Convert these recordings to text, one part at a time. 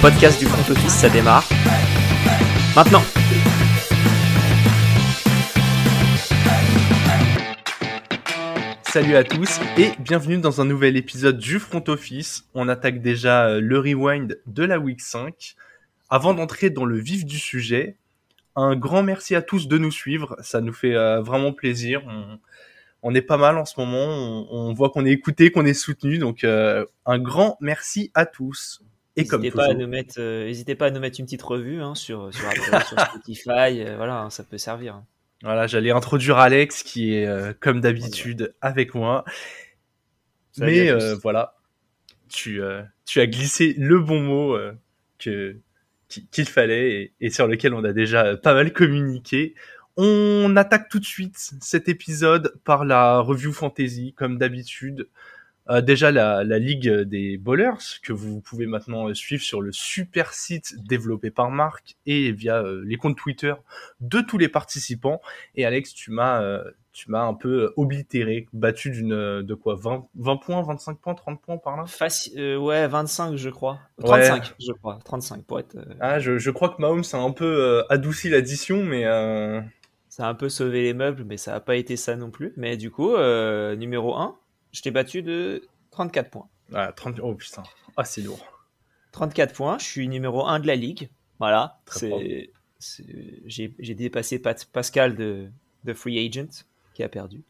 podcast du front office, ça démarre. Maintenant Salut à tous et bienvenue dans un nouvel épisode du front office. On attaque déjà euh, le rewind de la week 5. Avant d'entrer dans le vif du sujet, un grand merci à tous de nous suivre. Ça nous fait euh, vraiment plaisir. On, est pas mal en ce moment. On, on voit qu'on est écouté, qu'on est soutenu. Donc euh, un grand merci à tous. Et comme pas à nous mettre, euh, n'hésitez pas à nous mettre une petite revue hein, sur sur, sur Spotify. Euh, voilà, hein, ça peut servir. Voilà, j'allais introduire Alex qui est euh, comme d'habitude avec moi. Mais euh, voilà, tu tu as glissé le bon mot que qu'il fallait et, et, sur lequel on a déjà pas mal communiqué. On attaque tout de suite cet épisode par la review fantasy, comme d'habitude. Euh, déjà la, la, ligue des bowlers que vous pouvez maintenant suivre sur le super site développé par Marc et via euh, les comptes Twitter de tous les participants. Et Alex, tu m'as euh, tu m'as un peu oblitéré, battu d'une de quoi 20, 20 points, 25 points, 30 points par là? Facile, ouais, 25 je crois. 35 je crois, 35 pour être. Ah, je, je crois que Mahomes a un peu adouci l'addition, mais ça a un peu sauvé les meubles, mais ça n'a pas été ça non plus. Mais du coup, euh, numéro 1, je t'ai battu de 34 points. Ah, 30... Oh putain, ah, c'est lourd. 34 points, je suis numéro 1 de la ligue. Voilà, j'ai dépassé Pascal de, de, Free Agent qui a perdu.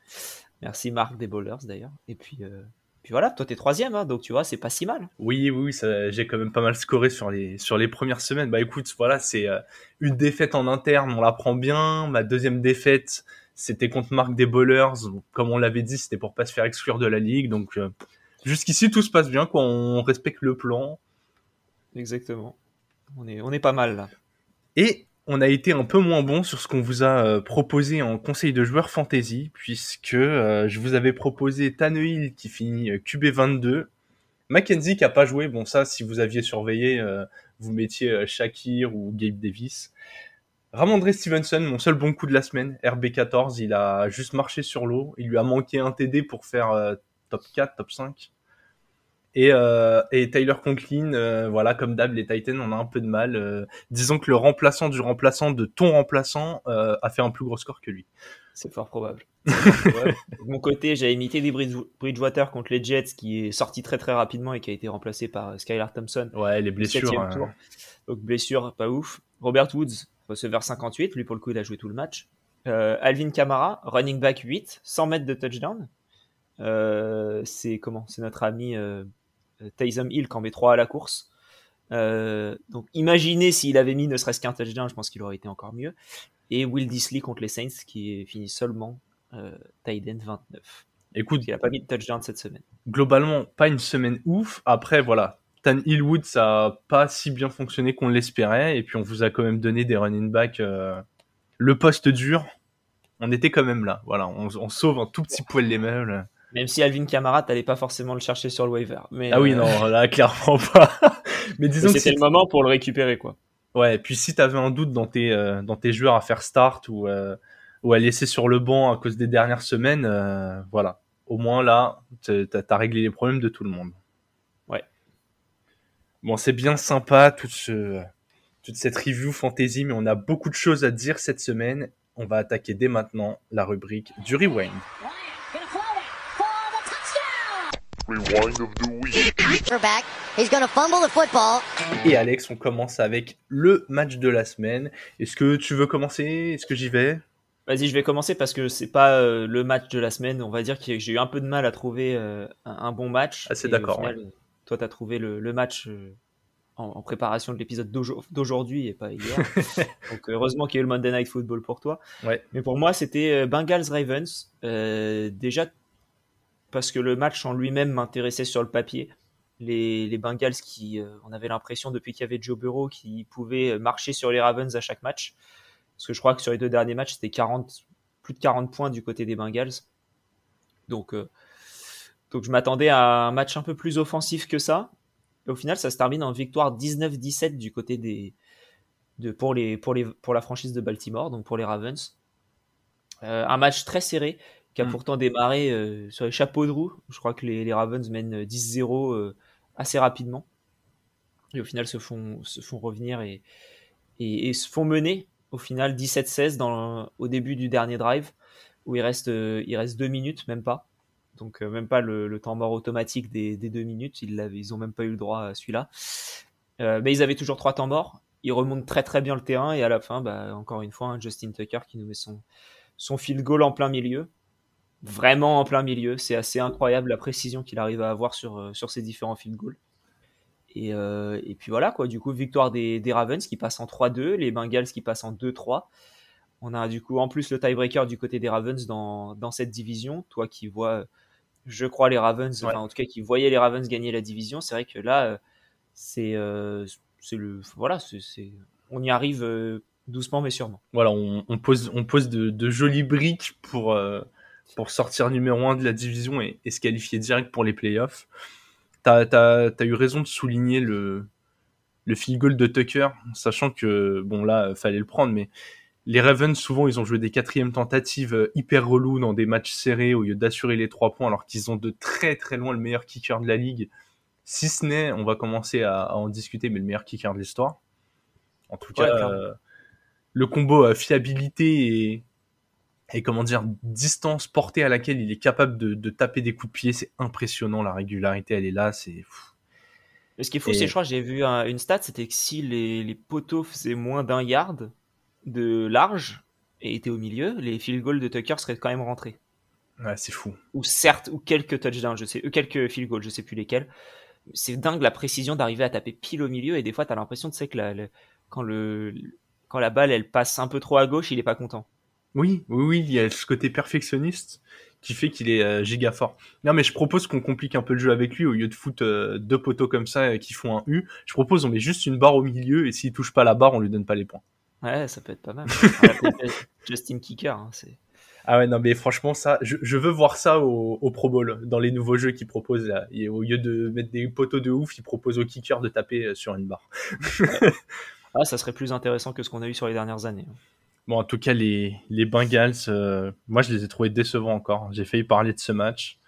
Merci Marc des Bowlers d'ailleurs. Et puis, euh, puis voilà, toi t'es troisième, hein, donc tu vois, c'est pas si mal. Oui, oui, j'ai quand même pas mal scoré sur les, sur les premières semaines. Bah écoute, voilà, c'est euh, une défaite en interne, on la prend bien. Ma deuxième défaite, c'était contre Marc des Bowlers. Comme on l'avait dit, c'était pour pas se faire exclure de la ligue. Donc euh, jusqu'ici, tout se passe bien, quoi. On respecte le plan. Exactement. On est, on est pas mal là. Et on a été un peu moins bon sur ce qu'on vous a euh, proposé en conseil de joueurs fantasy, puisque euh, je vous avais proposé Tannehill qui finit euh, QB22, Mackenzie qui a pas joué, bon ça si vous aviez surveillé, vous mettiez Shakir ou Gabe Davis. Ramondre Stevenson, mon seul bon coup de la semaine, RB14, il a juste marché sur l'eau, il lui a manqué un TD pour faire top 4, top 5. Et, euh, et Tyler Conklin, euh, voilà, comme d'hab, les Titans, on a un peu de mal. Euh, disons que le remplaçant du remplaçant de ton remplaçant euh, a fait un plus gros score que lui. C'est fort probable. de mon côté, j'ai imité des Bridgewater contre les Jets, qui est sorti très très rapidement et qui a été remplacé par Skylar Thompson. Ouais, les blessures. Hein. Donc blessure, pas ouf. Robert Woods, receveur 58, lui pour le coup, il a joué tout le match. Alvin Kamara, running back 8, 100 mètres de touchdown. c'est comment? C'est notre ami euh, Taysom Hill qui en met 3 à la course. Euh, donc imaginez s'il avait mis ne serait-ce qu'un touchdown, je pense qu'il aurait été encore mieux. Et Will Disley contre les Saints qui est fini seulement euh, 29. Écoute, il a pas mis de touchdown cette semaine. Globalement, pas une semaine ouf. Après, voilà, Tan Hillwood, ça a pas si bien fonctionné qu'on l'espérait. Et puis on vous a quand même donné des running backs. Euh, le poste dur, on était quand même là. Voilà, on, on sauve un tout petit poil les meubles. Même si Alvin Kamara, t'allais pas forcément le chercher sur le waiver. Mais, ah oui, euh, non, là, clairement pas. mais disons que c'était le moment pour le récupérer, quoi. Ouais, et puis si t'avais un doute dans tes, euh, dans tes joueurs à faire start ou, euh, ou à laisser sur le banc à cause des dernières semaines, voilà. Au moins là, t'as as réglé les problèmes de tout le monde. Bon, c'est bien sympa toute, ce, toute cette review fantasy, mais on a beaucoup de choses à dire cette semaine. On va attaquer dès maintenant la rubrique du rewind. Rewind of the week. Back. He's gonna fumble the football. Et Alex, on commence avec le match de la semaine. Est-ce que tu veux commencer? Est-ce que j'y vais? Vas-y, je vais commencer parce que c'est pas euh, le match de la semaine. On va dire que j'ai eu un peu de mal à trouver euh, un, bon match. Ah, c'est d'accord. Toi, tu as trouvé le, le match euh, en, en, préparation de l'épisode d'aujourd'hui et pas hier. Donc, heureusement qu'il y a eu le Monday Night Football pour toi. Ouais. Mais pour moi, c'était Bengals Ravens. déjà, parce que le match en lui-même m'intéressait sur le papier. Les, les Bengals qui, euh, on avait l'impression depuis qu'il y avait Joe Burrow qui pouvait marcher sur les Ravens à chaque match. Parce que je crois que sur les deux derniers matchs, c'était 40, plus de 40 points du côté des Bengals. Donc, euh, donc je m'attendais à un match un peu plus offensif que ça. Et au final, ça se termine en victoire 19-17 du côté des, de, pour, les, pour, les, pour la franchise de Baltimore, donc pour les Ravens. Euh, un match très serré qui a mm. pourtant démarré euh, sur les chapeaux de roue. Je crois que les, Ravens mènent 10-0 euh, assez rapidement. et au final se font, se font revenir et, et, se font mener au final 17-16 au début du dernier drive où il reste, il reste deux minutes, même pas. Donc même pas le, temps mort automatique des, deux minutes, ils, ils ont même pas eu le droit à celui-là. mais ils avaient toujours trois temps morts il remonte très très bien le terrain et à la fin, bah, encore une fois, Justin Tucker qui nous met son, son field goal en plein milieu. Vraiment en plein milieu. C'est assez incroyable la précision qu'il arrive à avoir sur, euh, sur ses différents field goals. Et, euh, et, puis voilà, quoi. Du coup, victoire des, des Ravens qui passent en 3-2, les Bengals qui passent en 2-3. On a du coup en plus le tiebreaker du côté des Ravens dans, dans cette division. Toi qui vois, je crois, les Ravens, enfin, en tout cas qui voyait les Ravens gagner la division, c'est vrai que là, euh, c'est c'est le voilà, c'est on y arrive euh, doucement mais sûrement. Voilà, on, pose on pose de, jolies briques pour euh, pour sortir numéro 1 de la division et, se qualifier direct pour les playoffs. T'as as, eu raison de souligner le le field goal de Tucker, sachant que bon là fallait le prendre, mais les Ravens souvent ils ont joué des quatrièmes tentatives euh, hyper relou dans des matchs serrés au lieu d'assurer les trois points alors qu'ils ont de très très loin le meilleur kicker de la ligue si ce n'est, on va commencer à, en discuter, mais le meilleur kicker de l'histoire. En tout cas, euh, le combo euh, fiabilité et, comment dire distance portée à laquelle il est capable de, taper des coups de pied, c'est impressionnant. La régularité, elle est là, c'est. Ce qui est fou, c'est je crois j'ai vu une stat, c'était que si les, poteaux faisaient moins d'un yard de large et étaient au milieu, les field goals de Tucker seraient quand même rentrés. Ouais, c'est fou. Ou certes, ou quelques touchdowns, je sais, euh, quelques field goals, je sais plus lesquels. C'est dingue la précision d'arriver à taper pile au milieu et des fois tu as l'impression tu sais que la, quand le quand la balle elle passe un peu trop à gauche il est pas content. Oui oui oui il y a ce côté perfectionniste qui fait qu'il est euh, giga fort. Non mais je propose qu'on complique un peu le jeu avec lui au lieu de foutre euh, deux poteaux comme ça euh, qui font un U. Je propose on met juste une barre au milieu et s'il touche pas la barre on lui donne pas les points ouais ça peut être pas mal Justin Kicker hein, c'est ah ouais, non, mais franchement, ça, je, veux voir ça au, Pro Bowl, dans les nouveaux jeux qu'ils proposent. Là. Et au lieu de mettre des poteaux de ouf, ils proposent au kicker de taper euh, sur une barre. ah, ça serait plus intéressant que ce qu'on a eu sur les dernières années. Bon, en tout cas, les, les Bengals, euh, moi, je les ai trouvés décevants encore. J'ai failli parler de ce match.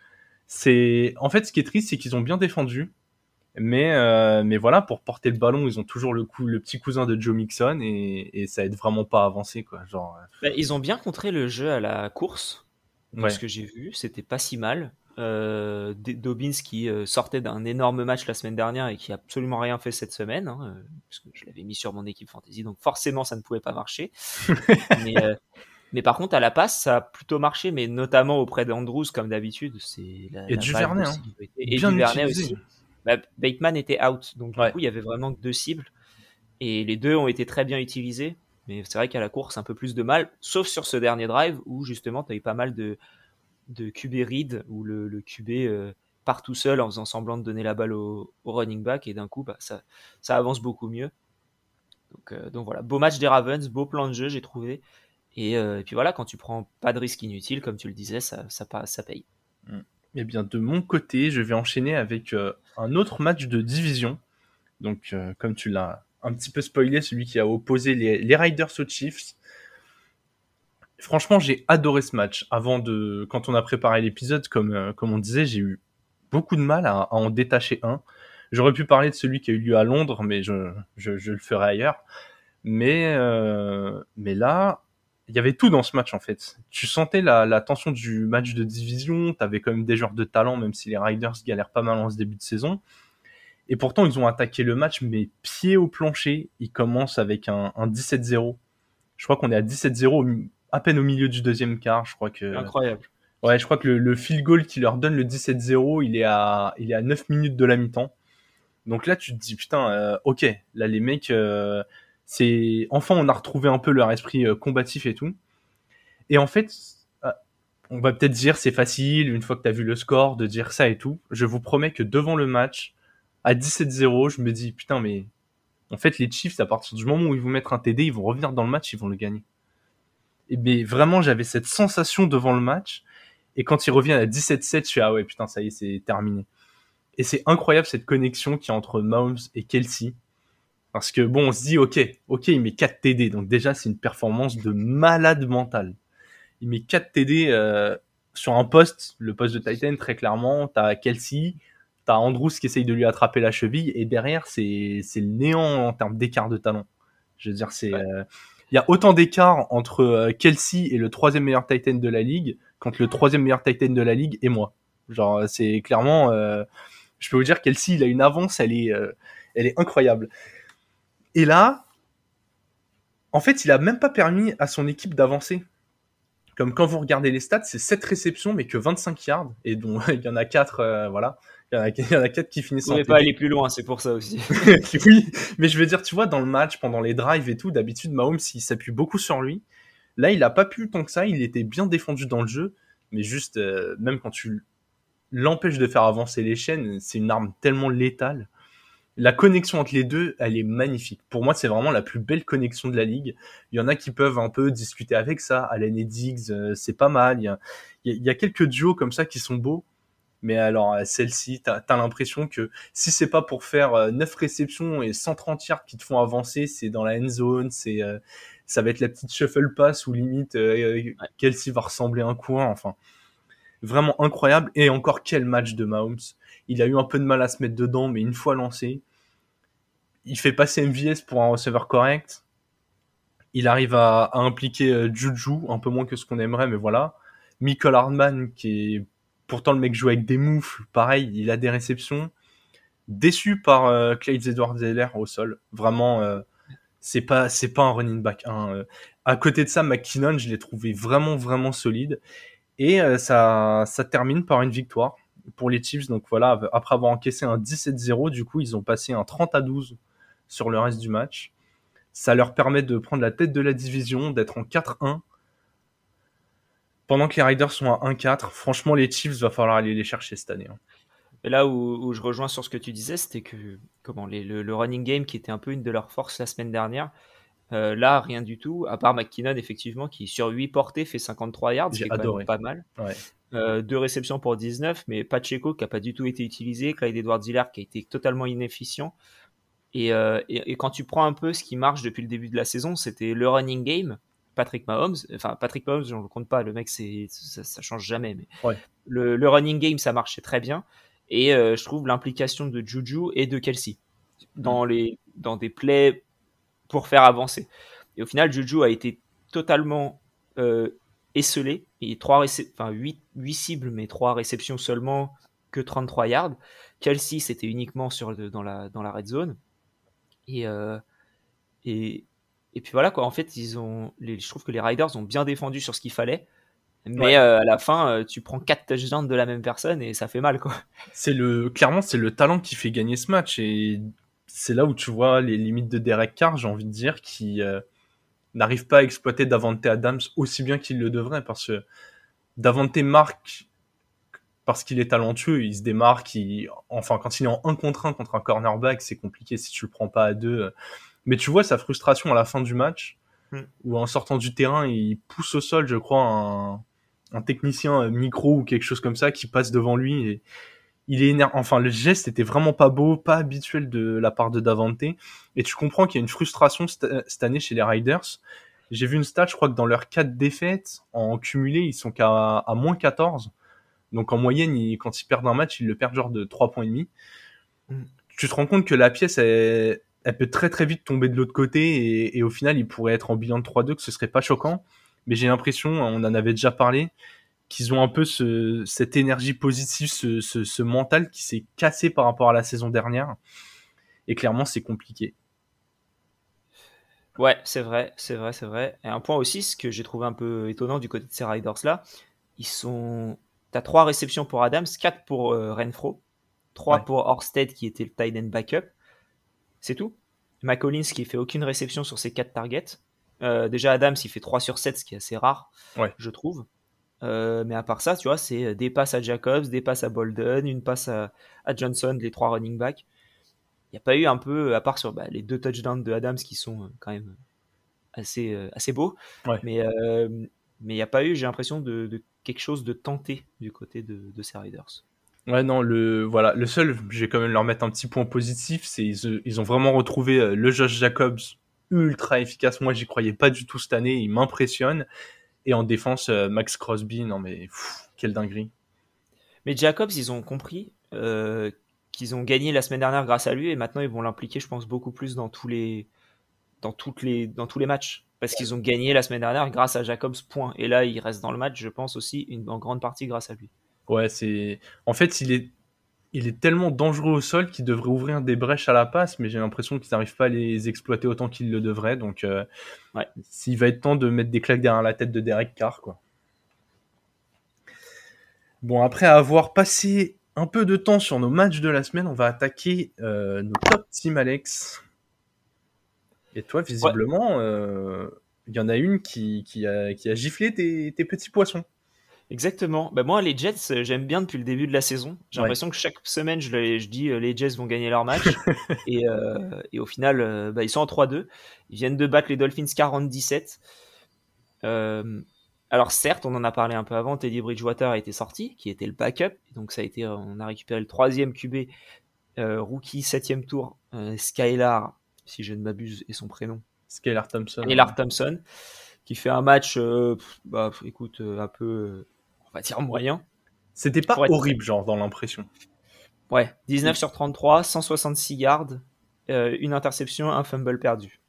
C'est, en fait, ce qui est triste, c'est qu'ils ont bien défendu. Mais, euh, mais voilà, pour porter le ballon, ils ont toujours le, coup, le petit cousin de Joe Mixon et, ça aide vraiment pas à avancer. Quoi. Genre, euh. bah, ils ont bien contré le jeu à la course, ce que j'ai vu, c'était pas si mal. Euh, Dobbins qui euh, sortait d'un énorme match la semaine dernière et qui a absolument rien fait cette semaine, hein, parce que je l'avais mis sur mon équipe fantasy, donc forcément ça ne pouvait pas marcher. mais, mais, par contre à la passe ça a plutôt marché, mais notamment auprès d'Andrews comme d'habitude. C'est et du Vernet, hein. et du Vernet aussi. Bah, Bateman était out, donc du coup il y avait vraiment deux cibles et les deux ont été très bien utilisés. Mais c'est vrai qu'à la course, un peu plus de mal, sauf sur ce dernier drive où justement tu as eu pas mal de, de QB read où le, le QB euh, part tout seul en faisant semblant de donner la balle au, running back et d'un coup bah, ça, ça avance beaucoup mieux. Donc, euh, donc, voilà, beau match des Ravens, beau plan de jeu j'ai trouvé. Et, euh, puis voilà, quand tu prends pas de risque inutile, comme tu le disais, ça, ça, ça paye. Mm. Eh bien, de mon côté, je vais enchaîner avec euh, un autre match de division. Donc, euh, comme tu l'as un petit peu spoilé, celui qui a opposé les, Riders aux Chiefs. Franchement, j'ai adoré ce match. Avant de, quand on a préparé l'épisode, comme, euh, on disait, j'ai eu beaucoup de mal à, en détacher un. J'aurais pu parler de celui qui a eu lieu à Londres, mais je, je, le ferai ailleurs. Mais, mais là, il y avait tout dans ce match en fait. Tu sentais la, tension du match de division, tu avais quand même des joueurs de talent, même si les Riders galèrent pas mal en ce début de saison. Et pourtant, ils ont attaqué le match, mais pied au plancher. Ils commencent avec un, 17-0. Je crois qu'on est à 17-0 à peine au milieu du deuxième quart. Je crois que. Incroyable. Ouais, je crois que le, le field goal qui leur donne le 17-0, il est à, il est à 9 minutes de la mi-temps. Donc là, tu te dis, putain, euh, ok, là, les mecs, euh, c'est enfin on a retrouvé un peu leur esprit euh, combatif et tout. Et en fait, euh, on va peut-être dire c'est facile une fois que tu as vu le score de dire ça et tout. Je vous promets que devant le match à 17-0, je me dis putain mais en fait les Chiefs à partir du moment où ils vont mettre un TD, ils vont revenir dans le match, ils vont le gagner. Et mais vraiment j'avais cette sensation devant le match et quand ils reviennent à 17-7, je suis ah ouais putain ça y est, c'est terminé. Et c'est incroyable cette connexion qui entre Mahomes et Kelsey parce que bon, on se dit, ok, ok, il met 4 TD, donc déjà c'est une performance de malade mental. Il met 4 TD euh, sur un poste, le poste de Titan très clairement. T'as Kelsey, T'as Andrews qui essaye de lui attraper la cheville et derrière c'est le néant en termes d'écart de talent. Je veux dire c'est euh, il y a autant d'écart entre euh, Kelsey et le troisième meilleur Titan de la ligue quand le troisième meilleur Titan de la ligue et moi. Genre c'est clairement je peux vous dire Kelsey il a une avance elle est elle est incroyable. Et là en fait il a même pas permis à son équipe d'avancer. Comme quand vous regardez les stats, c'est 7 réceptions mais que 25 yards et dont il y en a 4 voilà il y, en a, il y en a quatre qui finissent. Pas aller plus loin, c'est pour ça aussi. oui, mais je veux dire, tu vois, dans le match, pendant les drives et tout, d'habitude, Mahomes, il s'appuie beaucoup sur lui. Là, il a pas pu tant que ça. Il était bien défendu dans le jeu, mais juste, euh, même quand tu l'empêches de faire avancer les chaînes, c'est une arme tellement létale. La connexion entre les deux, elle est magnifique. Pour moi, c'est vraiment la plus belle connexion de la ligue. Il y en a qui peuvent un peu discuter avec ça. Allen et Diggs, euh, c'est pas mal. Il y, a, il y a quelques duos comme ça qui sont beaux. Mais alors, euh, celle-ci, t'as as, l'impression que si c'est pas pour faire 9 euh, réceptions et 130 yards qui te font avancer, c'est dans la end zone, c'est euh, ça va être la petite shuffle pass ou limite euh, Kelsey va ressembler à un coin, enfin. Vraiment incroyable. Et encore quel match de Mahomes. Il a eu un peu de mal à se mettre dedans, mais une fois lancé, il fait passer MVS pour un receveur correct. Il arrive à, impliquer Juju, un peu moins que ce qu'on aimerait, mais voilà. Michael Hardman, qui est Pourtant, le mec joue avec des moufles. Pareil, il a des réceptions. Déçu par euh, Clyde Edwards-Zeller au sol. Vraiment, euh, c'est pas c'est pas un running back. Euh, à côté de ça, McKinnon, je l'ai trouvé vraiment vraiment solide. Et euh, ça ça termine par une victoire pour les Chiefs. Donc voilà, après avoir encaissé un 17-0, du coup, ils ont passé un 30 à 12 sur le reste du match. Ça leur permet de prendre la tête de la division, d'être en 4-1 pendant que les Riders sont à 1-4, franchement, les Chiefs, va falloir aller les chercher cette année. Hein. Et là où, je rejoins sur ce que tu disais, c'était que comment le, running game qui était un peu une de leurs forces la semaine dernière, euh, là rien du tout, à part McKinnon effectivement qui sur 8 portées fait 53 yards, adoré. pas mal. Euh, deux réceptions pour 19, mais Pacheco qui a pas du tout été utilisé, Clyde Edwards Hillard qui a été totalement inefficient. Euh, et, et, quand tu prends un peu ce qui marche depuis le début de la saison, c'était le running game Patrick Mahomes. Enfin, Patrick Mahomes, je ne le compte pas. Le mec, c'est ça, ça, change jamais. Mais le, running game, ça marchait très bien. Et euh, je trouve l'implication de Juju et de Kelsey dans, les, dans des plays pour faire avancer. Et au final, Juju a été totalement euh, esselé. Et trois enfin, 8, 8 cibles, mais 3 réceptions seulement, que 33 yards. Kelsey, c'était uniquement sur dans, la, dans la red zone. Et, euh, et, et puis voilà quoi, en fait, ils ont, les, je trouve que les Riders ont bien défendu sur ce qu'il fallait. Mais euh, à la fin, euh, tu prends quatre touchdowns de la même personne et ça fait mal quoi. C'est le clairement c'est le talent qui fait gagner ce match et c'est là où tu vois les limites de Derek Carr, j'ai envie de dire, qui euh, n'arrive pas à exploiter Davante Adams aussi bien qu'il le devrait parce que Davante marque parce qu'il est talentueux, il se démarque, il... enfin quand il est en 1 contre 1 contre un cornerback, c'est compliqué si tu le prends pas à deux mais tu vois sa frustration à la fin du match, hmm. où en sortant du terrain, il pousse au sol, je crois, un, un technicien euh, micro ou quelque chose comme ça qui passe devant lui et il est énervé. Enfin, le geste était vraiment pas beau, pas habituel de la part de Davante. Et tu comprends qu'il y a une frustration cette année chez les Riders. J'ai vu une stat, je crois que dans leurs 4 défaites, en cumulé, ils sont qu'à à moins 14. Donc en moyenne, quand ils perdent un match, ils le perdent genre de 3 points et demi. Hmm. Tu te rends compte que la pièce, elle peut très très vite tomber de l'autre côté et, au final il pourrait être en bilan de 3-2 que ce serait pas choquant mais j'ai l'impression on en avait déjà parlé qu'ils ont un peu ce, cette énergie positive ce, ce, mental qui s'est cassé par rapport à la saison dernière et clairement c'est compliqué ouais c'est vrai c'est vrai c'est vrai et un point aussi ce que j'ai trouvé un peu étonnant du côté de ces Riders là ils sont t'as trois réceptions pour Adams 4 pour euh, Renfro 3 pour Orsted qui était le tight end backup c'est tout. McCollins qui fait aucune réception sur ses 4 targets. Euh, déjà Adams il fait 3 sur 7, ce qui est assez rare, je trouve. Euh, mais à part ça, tu vois, c'est des passes à Jacobs, des passes à Bolden, une passe à, Johnson, les trois running backs. Il n'y a pas eu un peu, à part sur bah, les deux touchdowns de Adams qui sont quand même assez, assez beaux, mais mais il n'y a pas eu, j'ai l'impression, de, quelque chose de tenté du côté de, de ces Riders. Ouais, non, le, voilà, le seul, je vais quand même leur mettre un petit point positif, c'est ils, ils ont vraiment retrouvé euh, le Josh Jacobs ultra efficace. Moi, j'y croyais pas du tout cette année, il m'impressionne. Et en défense, euh, Max Crosby, non mais quelle dinguerie. Mais Jacobs, ils ont compris euh, qu'ils ont gagné la semaine dernière grâce à lui et maintenant ils vont l'impliquer, je pense, beaucoup plus dans tous les, dans toutes les, dans tous les matchs parce qu'ils ont gagné la semaine dernière grâce à Jacobs. Point. Et là, il reste dans le match, je pense aussi, une, en grande partie grâce à lui. Ouais, c'est. En fait, il est, il est tellement dangereux au sol qu'il devrait ouvrir des brèches à la passe, mais j'ai l'impression qu'ils n'arrivent pas à les exploiter autant qu'ils le devraient. Donc, euh, ouais. s'il va être temps de mettre des claques derrière la tête de Derek Carr, quoi. Bon, après avoir passé un peu de temps sur nos matchs de la semaine, on va attaquer euh, nos top teams, Alex. Et toi, visiblement, euh, il y en a une qui, qui, a, qui a, giflé tes, tes, petits poissons. Exactement. Bah moi, les Jets, euh, j'aime bien depuis le début de la saison. J'ai l'impression que chaque semaine, je, je, dis les Jets vont gagner leur match. et, et, au final, bah, ils sont en 3-2. Ils viennent de battre les Dolphins 40-17. Alors certes, on en a parlé un peu avant, Teddy Bridgewater a été sorti, qui était le backup, donc ça a été, on a récupéré le troisième QB, euh, rookie septième tour, euh, Skylar, si je ne m'abuse, et son prénom. Skylar Thompson. Skylar Thompson, qui fait un match, euh, bah, écoute, un peu, on va dire moyen. C'était pas horrible, genre, dans l'impression. Ouais, 19 sur 33, 166 yards, une interception, un fumble perdu.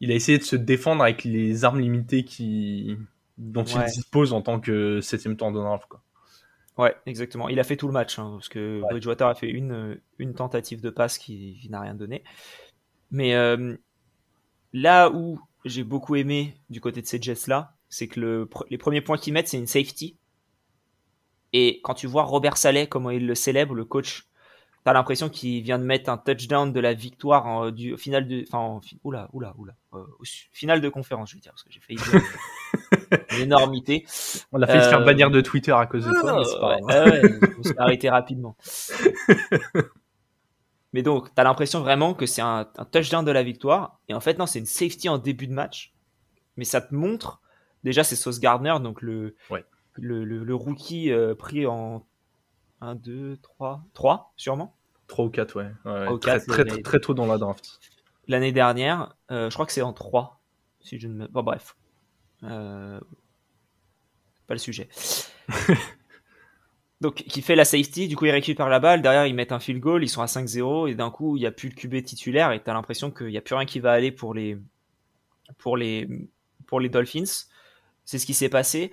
Il a essayé de se défendre avec les armes limitées qui dont il dispose en tant que septième tour de draft. Quoi. Ouais, exactement. Il a fait tout le match, hein, parce que Bridgewater a fait une, une tentative de passe qui, n'a rien donné. Mais euh, là où j'ai beaucoup aimé du côté de ces Jets-là, c'est que le, les premiers points qu'ils mettent, c'est une safety. Et quand tu vois Robert Saleh, comment il le célèbre, le coach t'as l'impression qu'il vient de mettre un touchdown de la victoire en, du final de, enfin, oula, oula, oula, euh, au final de conférence, je veux dire, parce que j'ai failli dire une énormité. On a failli se faire euh, bannir de Twitter à cause de pas ouais, on s'est arrêté rapidement. mais donc, t'as l'impression vraiment que c'est un, un, touchdown de la victoire, et en fait, non, c'est une safety en début de match, mais ça te montre, déjà, c'est Sauce Gardner, donc le, le, le, rookie euh, pris en 1, 2, 3, 3 sûrement? 3 ou 4, ouais. très, très, très, tôt dans la draft. L'année dernière, euh, je crois que c'est en 3. Si je ne me... Bon, bref. Euh... Pas le sujet. Donc, qui fait la safety, du coup, il récupère la balle. Derrière, ils mettent un field goal. Ils sont à 5-0. Et d'un coup, il n'y a plus le QB titulaire. Et tu as l'impression qu'il n'y a plus rien qui va aller pour les, pour les, pour les Dolphins. C'est ce qui s'est passé.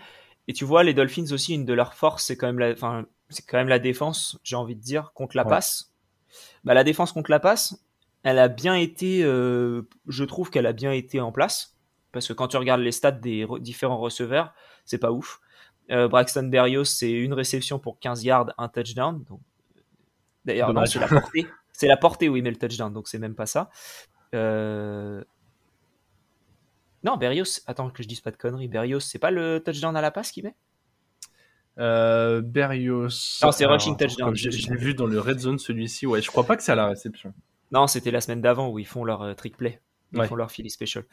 Et tu vois, les Dolphins aussi, une de leurs forces, c'est quand même la, enfin, c'est quand même la défense, j'ai envie de dire, contre la passe bah, la défense contre la passe, elle a bien été, euh, je trouve qu'elle a bien été en place. Parce que quand tu regardes les stats des différents receveurs, c'est pas ouf. Euh, Braxton Berrios, c'est une réception pour 15 yards, un touchdown. D'ailleurs, non, c'est la portée. c'est la portée où il met le touchdown, donc c'est même pas ça. Euh, non, Berrios, attends que je dise pas de conneries. Berrios, c'est pas le touchdown à la passe qu'il met? Euh, Berrios. Non, c'est rushing touchdown. Je, l'ai vu dans le red zone celui-ci. Ouais, je crois pas que c'est à la réception. Non, c'était la semaine d'avant où ils font leur trick play. Ils font leur Philly special.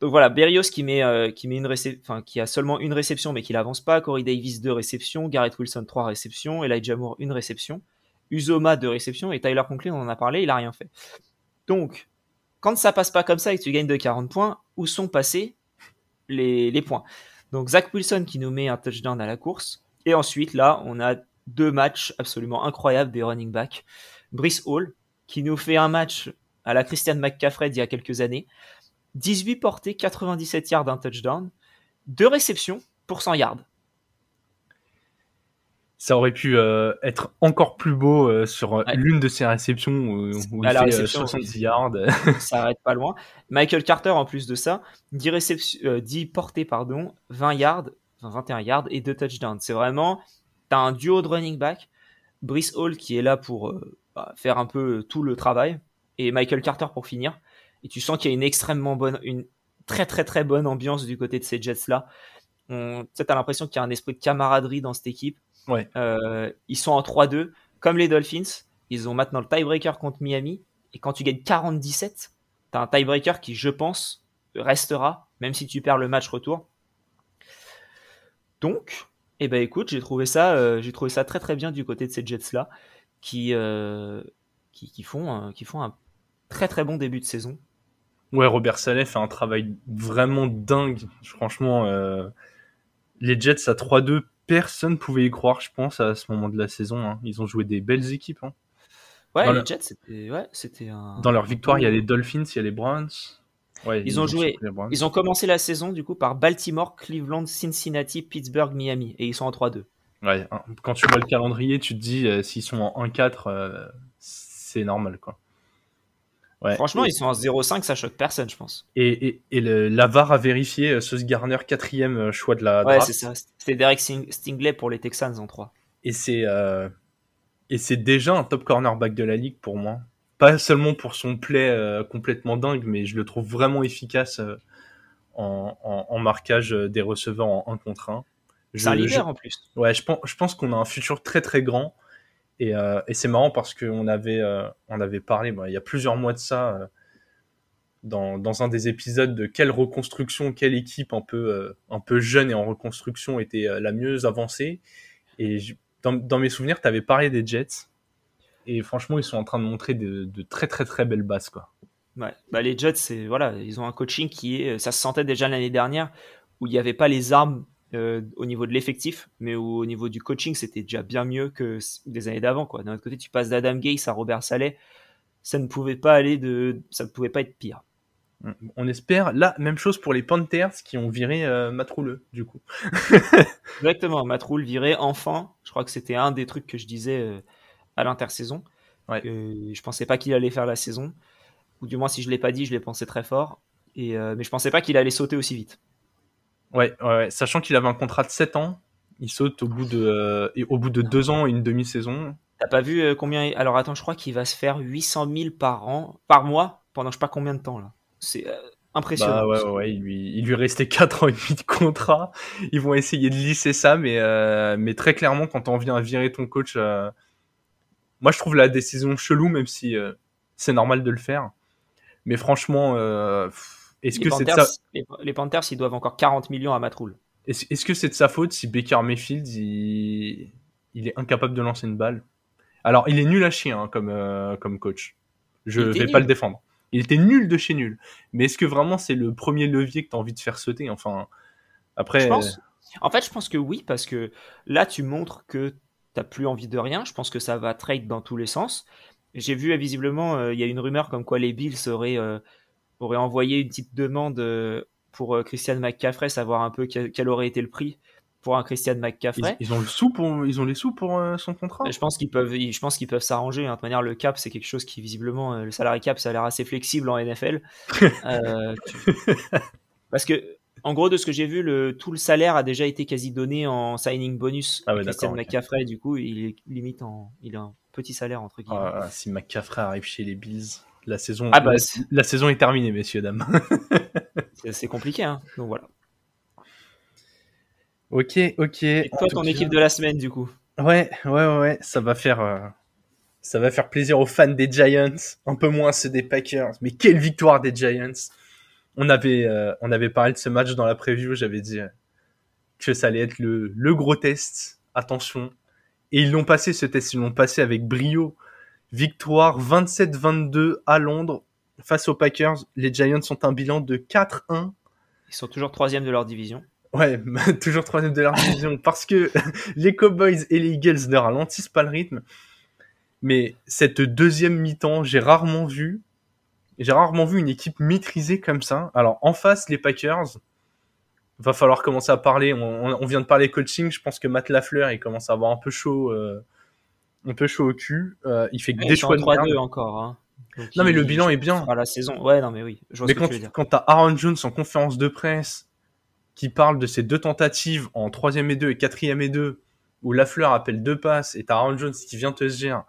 Donc voilà, Berrios qui met, euh, qui met une enfin, qui a seulement une réception mais qui n'avance pas. Corey Davis, deux réceptions. Garrett Wilson, trois réceptions. Elijah Moore, une réception. Uzoma, deux réceptions. Et Tyler Conklin, on en a parlé, il a rien fait. Donc, quand ça passe pas comme ça et que tu gagnes de 40 points, où sont passés les, les points? Donc, Zach Wilson qui nous met un touchdown à la course. Et ensuite, là, on a deux matchs absolument incroyables des running backs. Brice Hall, qui nous fait un match à la Christian McCaffrey il y a quelques années. 18 portées, 97 yards, un touchdown. Deux réceptions pour 100 yards. Ça aurait pu euh, être encore plus beau euh, sur euh, l'une de ces réceptions où, il fait 70 yards. ça arrête pas loin. Michael Carter, en plus de ça, 10, réceptions, 10 portées, pardon, 20 yards, 21 yards et deux touchdowns. C'est vraiment, tu as un duo de running back, Brice Hall qui est là pour bah, faire un peu tout le travail, et Michael Carter pour finir. Et tu sens qu'il y a une extrêmement bonne, une très très très bonne ambiance du côté de ces Jets-là. Tu as l'impression qu'il y a un esprit de camaraderie dans cette équipe. Ouais. Euh, ils sont en 3-2, comme les Dolphins. Ils ont maintenant le tiebreaker contre Miami. Et quand tu gagnes 47, tu as un tiebreaker qui, je pense, restera, même si tu perds le match retour. Donc, eh ben écoute, j'ai trouvé ça, euh, j'ai trouvé ça très très bien du côté de ces Jets là, qui, euh, qui, font, qui font un très très bon début de saison. Ouais, Robert Saleh fait un travail vraiment dingue. Franchement, euh, les Jets à 3-2, personne pouvait y croire, je pense, à ce moment de la saison. Hein. Ils ont joué des belles équipes. Hein. Ouais, les Jets, c'était ouais, un. Dans leur victoire, il y a les Dolphins, il y a les Browns. Ouais, ils, ont joué. Ils ont commencé la saison du coup par Baltimore, Cleveland, Cincinnati, Pittsburgh, Miami, et ils sont en 3-2. Ouais, quand tu vois le calendrier, tu te dis euh, s'ils sont en 1-4, euh, c'est normal quoi. Ouais. Franchement, ils sont en 0-5, ça choque personne, je pense. Et, et, et le, la VAR a vérifié ce Garner, quatrième choix de la draft. Ouais, c'est ça. C'était Derek Stingley pour les Texans en 3. Et c'est et c'est déjà un top cornerback de la ligue pour moi. Pas seulement pour son play euh, complètement dingue, mais je le trouve vraiment efficace euh, en, en, marquage des receveurs en 1 contre 1. C'est un leader en plus. Ouais, je pense, je pense qu'on a un futur très très grand. Et, euh, et c'est marrant parce qu'on avait, on avait parlé il y a plusieurs mois de ça dans, dans, un des épisodes de quelle reconstruction, quelle équipe un peu, un peu jeune et en reconstruction était la mieux avancée. Et dans, mes souvenirs, tu avais parlé des Jets. Et franchement, ils sont en train de montrer de, très très très belles bases. Quoi. Ouais. Bah, les Jets, voilà, ils ont un coaching qui est. Ça se sentait déjà l'année dernière, où il n'y avait pas les armes euh, au niveau de l'effectif, mais au niveau du coaching, c'était déjà bien mieux que des années d'avant. Quoi. D'un autre côté, tu passes d'Adam Gase à Robert Saleh. Ça ne pouvait pas aller de. Ça ne pouvait pas être pire. On espère. Là, même chose pour les Panthers qui ont viré euh, Matroule, du coup. Exactement, Matroule viré enfin. Je crois que c'était un des trucs que je disais euh, à l'intersaison. Ouais. je pensais pas qu'il allait faire la saison. Ou du moins, si je l'ai pas dit, je l'ai pensé très fort. Et, euh, mais je pensais pas qu'il allait sauter aussi vite. Ouais, ouais, sachant qu'il avait un contrat de 7 ans, il saute au bout de, au bout de 2 ans et une demi-saison. T'as pas vu combien. Alors attends, je crois qu'il va se faire 800 000 par an, par mois, pendant je sais pas combien de temps là. C'est euh, impressionnant. Bah ouais, ouais, il lui, il lui restait 4 ans et demi de contrat. Ils vont essayer de lisser ça, mais, euh, mais très clairement, quand on vient à virer ton coach, euh, moi je trouve la décision chelou, même si c'est normal de le faire. Mais franchement, est-ce que c'est de sa... les, Panthers, ils doivent encore 40 millions à Matroul. Est-ce que c'est de sa faute si Baker Mayfield, il, il, est incapable de lancer une balle? Alors, il est nul à chier hein, comme, comme coach. Je vais pas le défendre. Il était nul de chez nul. Mais est-ce que vraiment c'est le premier levier que tu as envie de faire sauter? Enfin, après. En fait, je pense que oui, parce que là, tu montres que t'as plus envie de rien. Je pense que ça va trade dans tous les sens. J'ai vu visiblement, euh, il y a une rumeur comme quoi les Bills auraient, euh, envoyé une petite demande euh, pour Christian McCaffrey, savoir un peu quel aurait été le prix pour un Christian McCaffrey. Ils, ont le sou pour, ils ont les sous pour euh, son contrat. Je pense qu'ils peuvent, je pense qu'ils peuvent s'arranger. Hein. De toute manière, le cap, c'est quelque chose qui visiblement, euh, le salarié cap, ça a l'air assez flexible en NFL. Euh, parce que, en gros, de ce que j'ai vu, le, tout le salaire a déjà été quasi donné en signing bonus. Ah Christian McCaffrey, du coup, il est limite en, il a un petit salaire entre guillemets. Ah, si McCaffrey arrive chez les Bills, la saison, ah bah, la, saison est terminée, messieurs dames. c'est compliqué, hein. Donc voilà. Ok, ok. Et toi, ton équipe de la semaine, du coup? Ouais, ouais, ouais, ça va faire, euh, ça va faire plaisir aux fans des Giants, un peu moins ceux des Packers. Mais quelle victoire des Giants On avait, euh, on avait parlé de ce match dans la preview. J'avais dit que ça allait être le, le gros test. Attention. Et ils l'ont passé ce test, ils l'ont passé avec brio. Victoire 27-22 à Londres face aux Packers. Les Giants ont un bilan de 4-1. Ils sont toujours troisième de leur division. Ouais, toujours troisième de leur division parce que les Cowboys et les Eagles ne ralentissent pas le rythme. Mais cette deuxième mi-temps, j'ai rarement vu, j'ai rarement vu une équipe maîtrisée comme ça. Alors en face, les Packers, va falloir commencer à parler. On, vient de parler coaching. Je pense que Matt Lafleur, il commence à avoir un peu chaud, euh, un peu chaud au cul. Euh, il fait des choix de 3-2 encore. Hein. non mais le bilan est bien. À la saison, ouais, non mais oui. Je vois mais quand, quand t'as Aaron Jones en conférence de presse qui parle de ces deux tentatives en troisième et deux et quatrième et deux, où Lafleur appelle deux passes et t'as Aaron Jones qui vient te dire,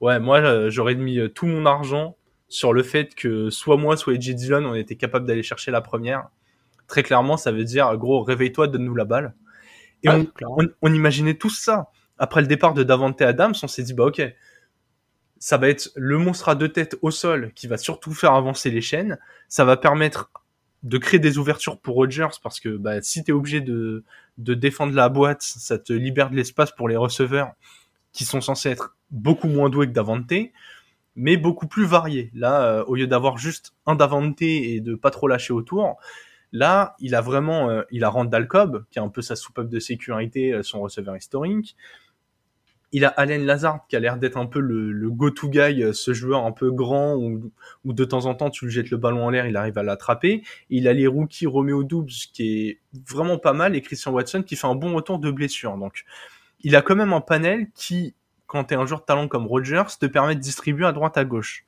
ouais, moi euh, j'aurais mis euh, tout mon argent sur le fait que soit moi, soit Edgy Dillon, on était capable d'aller chercher la première. Très clairement, ça veut dire, gros, réveille-toi, donne-nous la balle. Et on, on, imaginait tout ça. Après le départ de Davante Adams, on s'est dit, bah ok, ça va être le monstre à deux têtes au sol qui va surtout faire avancer les chaînes. Ça va permettre de créer des ouvertures pour Rogers parce que bah, si tu es obligé de, de défendre la boîte, ça te libère de l'espace pour les receveurs qui sont censés être beaucoup moins doués que Davante, mais beaucoup plus variés. Là, euh, au lieu d'avoir juste un Davante et de pas trop lâcher autour, là, il a vraiment, euh, il a Randall Cobb, qui est un peu sa soupape de sécurité, euh, son receveur historique. Il a Allen Lazard qui a l'air d'être un peu le, go-to guy, euh, ce joueur un peu grand où, de temps en temps tu lui jettes le ballon en l'air, il arrive à l'attraper. Il a les rookies Romeo Doubs qui est vraiment pas mal et Christian Watson qui fait un bon retour de blessure. Donc il a quand même un panel qui, quand tu es un joueur de talent comme Rogers, te permet de distribuer à droite à gauche.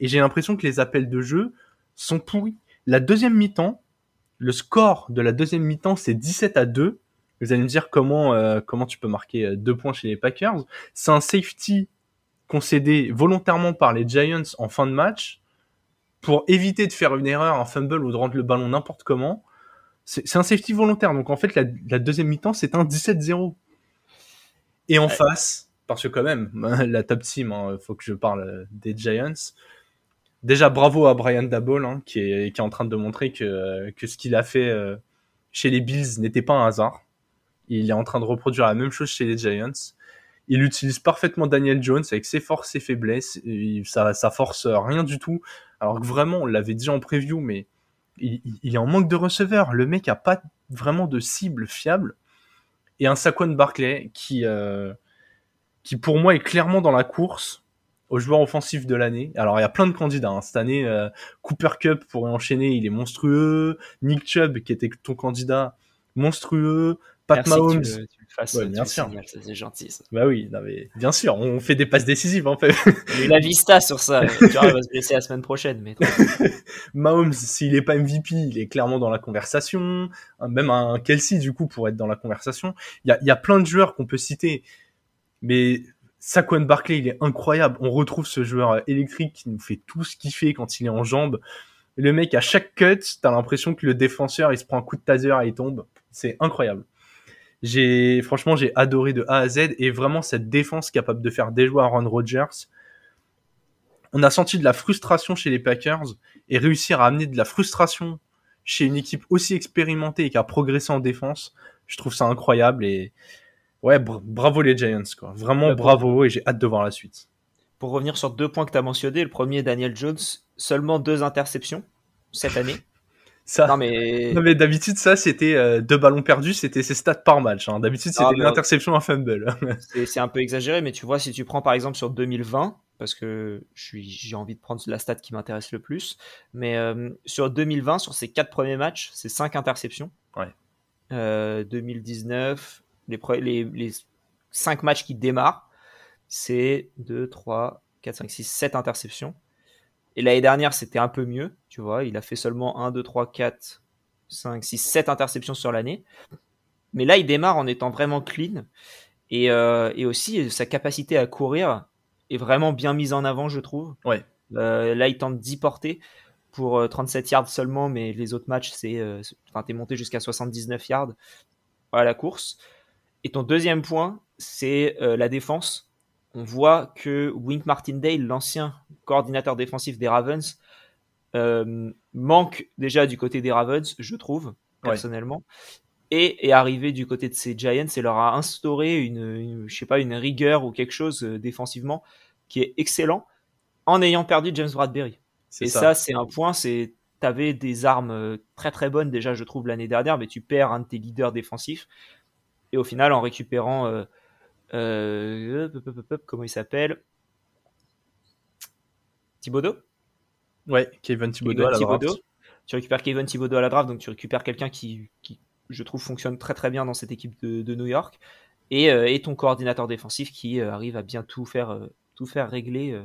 Et j'ai l'impression que les appels de jeu sont pourris. La deuxième mi-temps, le score de la deuxième mi-temps, c'est 17 à 2. Vous allez me dire comment, euh, comment tu peux marquer euh, deux points chez les Packers. C'est un safety concédé volontairement par les Giants en fin de match pour éviter de faire une erreur, un fumble ou de rendre le ballon n'importe comment. C'est un safety volontaire. Donc en fait, la, deuxième mi-temps, c'est un 17-0. Et en face, parce que quand même, la top team, il hein, faut que je parle euh, des Giants. Déjà, bravo à Brian Dabol, hein, qui, est, qui est en train de montrer que, que ce qu'il a fait chez les Bills n'était pas un hasard. Il est en train de reproduire la même chose chez les Giants. Il utilise parfaitement Daniel Jones avec ses forces et faiblesses. ça, force rien du tout. Alors que vraiment, on l'avait dit en preview, mais il, est en manque de receveurs. Le mec a pas vraiment de cible fiable. Et un Saquon Barclay qui, euh, qui pour moi est clairement dans la course au joueur offensif de l'année. Alors il y a plein de candidats. Hein. Cette année, euh, Cooper Cup pourrait enchaîner, il est monstrueux. Nick Chubb, qui était ton candidat, monstrueux. Pat Mahomes. Tu le, fasses, bien sûr. C'est gentil. Ça. Bah oui, bien sûr, on fait des passes décisives en fait. Il a la vista sur ça. tu vois, il va se blesser la semaine prochaine. Mais... Mahomes, s'il est pas MVP, il est clairement dans la conversation. Même un Kelsey, du coup, pour être dans la conversation. Il y a, y a plein de joueurs qu'on peut citer. Mais Saquon Barkley, il est incroyable. On retrouve ce joueur électrique qui nous fait tout ce qu'il fait quand il est en jambes. Le mec, à chaque cut, t'as l'impression que le défenseur, il se prend un coup de taser et il tombe. C'est incroyable. J'ai franchement j'ai adoré de A à Z et vraiment cette défense capable de faire déjouer Aaron Rodgers. On a senti de la frustration chez les Packers et réussir à amener de la frustration chez une équipe aussi expérimentée et qui a progressé en défense, je trouve ça incroyable et ouais, bravo les Giants quoi. Vraiment bravo et j'ai hâte de voir la suite. Pour revenir sur deux points que tu as mentionnés, le premier Daniel Jones, seulement deux interceptions cette année. Ça. Non mais, non, mais d'habitude ça c'était euh, deux ballons perdus, c'était ses stats par match. Hein. D'habitude c'était une interception, un fumble. c'est un peu exagéré, mais tu vois si tu prends par exemple sur 2020, parce que j'ai envie de prendre la stat qui m'intéresse le plus, mais euh, sur 2020 sur ses quatre premiers matchs, c'est cinq interceptions. Ouais. Euh, 2019, les, les, les cinq matchs qui démarrent, c'est 2, 3, 4, 5, 6, 7 interceptions. Et l'année dernière, c'était un peu mieux, tu vois. Il a fait seulement 1, 2, 3, 4, 5, 6, 7 interceptions sur l'année. Mais là, il démarre en étant vraiment clean. Et, euh, et, aussi, sa capacité à courir est vraiment bien mise en avant, je trouve. Ouais. Euh, là, il tente 10 portées pour 37 euh, yards seulement, mais les autres matchs, c'est. Euh, enfin, t'es monté jusqu'à 79 yards à la course. Et ton deuxième point, c'est la défense on voit que Wink Martindale, l'ancien coordinateur défensif des Ravens, euh, manque déjà du côté des Ravens, je trouve, personnellement. Et est arrivé du côté de ces Giants et leur a instauré une, je sais pas, une rigueur ou quelque chose euh, défensivement qui est excellent en ayant perdu James Bradbury. Et ça, c'est un point, c'est avais des armes euh, très très bonnes déjà, je trouve, l'année dernière, mais tu perds un de tes leaders défensifs. Et au final, en récupérant euh, comment il s'appelle Thibodeau Ouais, Kevin Thibodeau à la draft. Tu récupères Kevin Thibodeau à la draft, donc tu récupères quelqu'un qui, qui, je trouve, fonctionne très très bien dans cette équipe de, New York. Et, euh, et, ton coordinateur défensif qui euh, arrive à bien tout faire, tout faire régler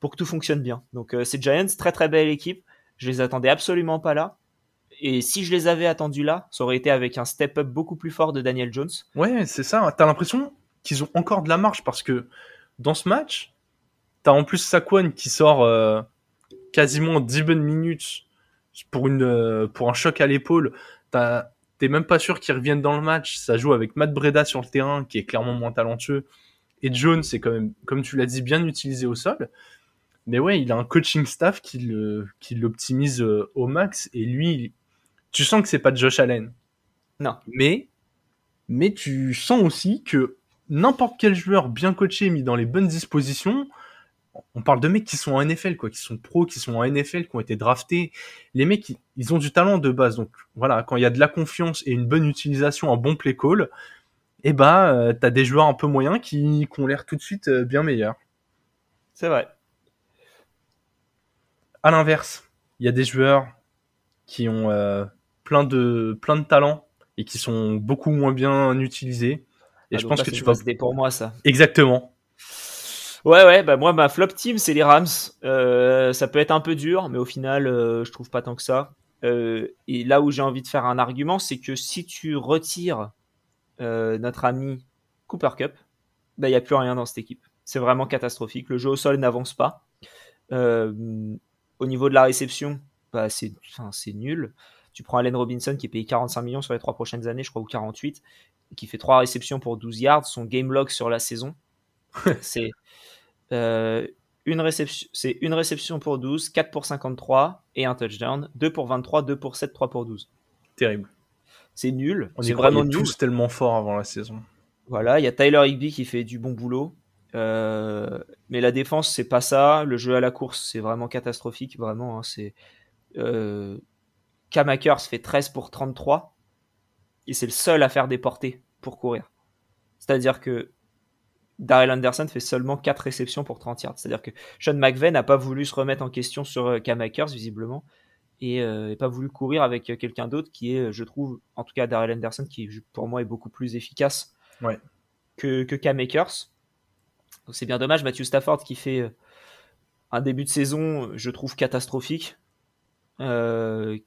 pour que tout fonctionne bien. Donc c'est Giants, très très belle équipe. Je les attendais absolument pas là. Et si je les avais attendus là, ça aurait été avec un step-up beaucoup plus fort de Daniel Jones. Ouais, c'est ça. T'as l'impression qu'ils ont encore de la marge parce que dans ce match, t'as en plus Saquon qui sort euh, quasiment 10 bonnes minutes pour, une, euh, pour un choc à l'épaule. T'es même pas sûr qu'ils reviennent dans le match. Ça joue avec Matt Breda sur le terrain, qui est clairement moins talentueux. Et Jones, c'est quand même, comme tu l'as dit, bien utilisé au sol. Mais ouais, il a un coaching staff qui l'optimise euh, au max. Et lui, tu sens que c'est pas Josh Allen. Non. Mais, mais tu sens aussi que n'importe quel joueur bien coaché, mis dans les bonnes dispositions, on parle de mecs qui sont en NFL, quoi, qui sont pros, qui sont en NFL, qui ont été draftés. Les mecs, ils ont du talent de base. Donc voilà, quand il y a de la confiance et une bonne utilisation, un bon play call, et eh bah euh, t'as des joueurs un peu moyens qui, qui ont l'air tout de suite euh, bien meilleurs. C'est vrai. À l'inverse, il y a des joueurs qui ont euh, plein de plein de talents et qui sont beaucoup moins bien utilisés. Et ah, je pense que tu vas. C'était pour moi ça. Exactement. Ouais, ouais, bah moi, ma flop team, c'est les Rams. Euh, ça peut être un peu dur, mais au final, euh, je trouve pas tant que ça. Euh, et là où j'ai envie de faire un argument, c'est que si tu retires notre ami Cooper Cup, bah, il n'y a plus rien dans cette équipe. C'est vraiment catastrophique. Le jeu au sol n'avance pas. au niveau de la réception, bah, c'est nul. Tu prends Allen Robinson qui est payé 45 millions sur les trois prochaines années, je crois, ou 48, qui fait trois réceptions pour 12 yards. Son game log sur la saison, c'est euh, une réception, c'est une réception pour 12, 4 pour 53 et un touchdown, 2 pour 23, 2 pour 7, 3 pour 12. Terrible. C'est nul. On est vraiment nul. tous tellement fort avant la saison. Voilà, il y a Tyler Higby qui fait du bon boulot. Euh, mais la défense, c'est pas ça. Le jeu à la course, c'est vraiment catastrophique. Vraiment, hein, c'est. Euh, fait 13 pour 33. Et c'est le seul à faire des portées pour courir. C'est-à-dire que Daryl Anderson fait seulement 4 réceptions pour 30 yards. C'est-à-dire que Sean McVay n'a pas voulu se remettre en question sur euh, Cam Akers, visiblement, et n'a euh, pas voulu courir avec euh, quelqu'un d'autre qui est, je trouve, en tout cas Daryl Anderson, qui pour moi est beaucoup plus efficace que, que Cam Akers. c'est bien dommage, Matthew Stafford qui fait un début de saison, je trouve, catastrophique. je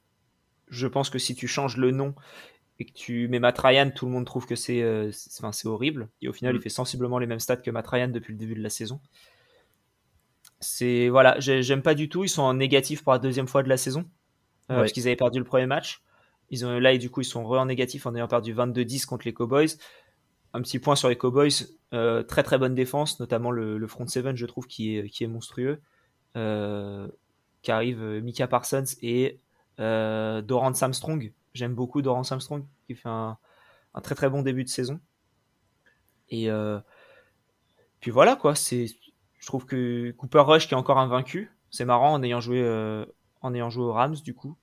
pense que si tu changes le nom et que tu mets Matt Ryan, tout le monde trouve que c'est euh, horrible. Et au final, il mm. fait sensiblement les mêmes stats que Matt Ryan depuis le début de la saison. C'est voilà, j'aime pas du tout. Ils sont en négatif pour la deuxième fois de la saison euh, parce qu'ils avaient perdu le premier match. Ils ont là et du coup ils sont re en négatif en ayant perdu 22-10 contre les Cowboys. Un petit point sur les Cowboys, euh, très très bonne défense, notamment le, front seven, je trouve qui est qui est monstrueux. qui arrive Mika Parsons et Doran Samstrong J'aime beaucoup Doran Armstrong qui fait un, très très bon début de saison. Et euh, puis voilà quoi, c'est je trouve que Cooper Rush qui est encore invaincu, c'est marrant en ayant joué euh, en ayant joué aux Rams du coup.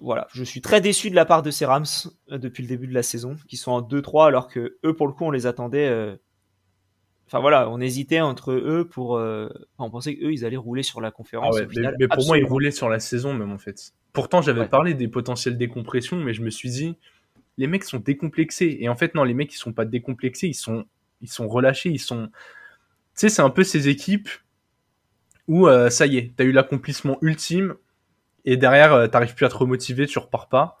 Voilà, je suis très déçu de la part de ces Rams euh, depuis le début de la saison, qui sont en 2-3 alors que eux pour le coup on les attendait Enfin voilà, on hésitait entre eux pour. on pensait qu'eux, ils allaient rouler sur la conférence. Ah mais, pour moi, ils roulaient sur la saison même en fait. Pourtant, j'avais parlé des potentielles décompressions, mais je me suis dit, les mecs sont décomplexés. Et en fait, non, les mecs, ils sont pas décomplexés, ils sont, ils sont relâchés, ils sont. Tu sais, c'est un peu ces équipes où euh, ça y est, t'as eu l'accomplissement ultime, et derrière, euh, t'arrives plus à te remotiver, tu repars pas.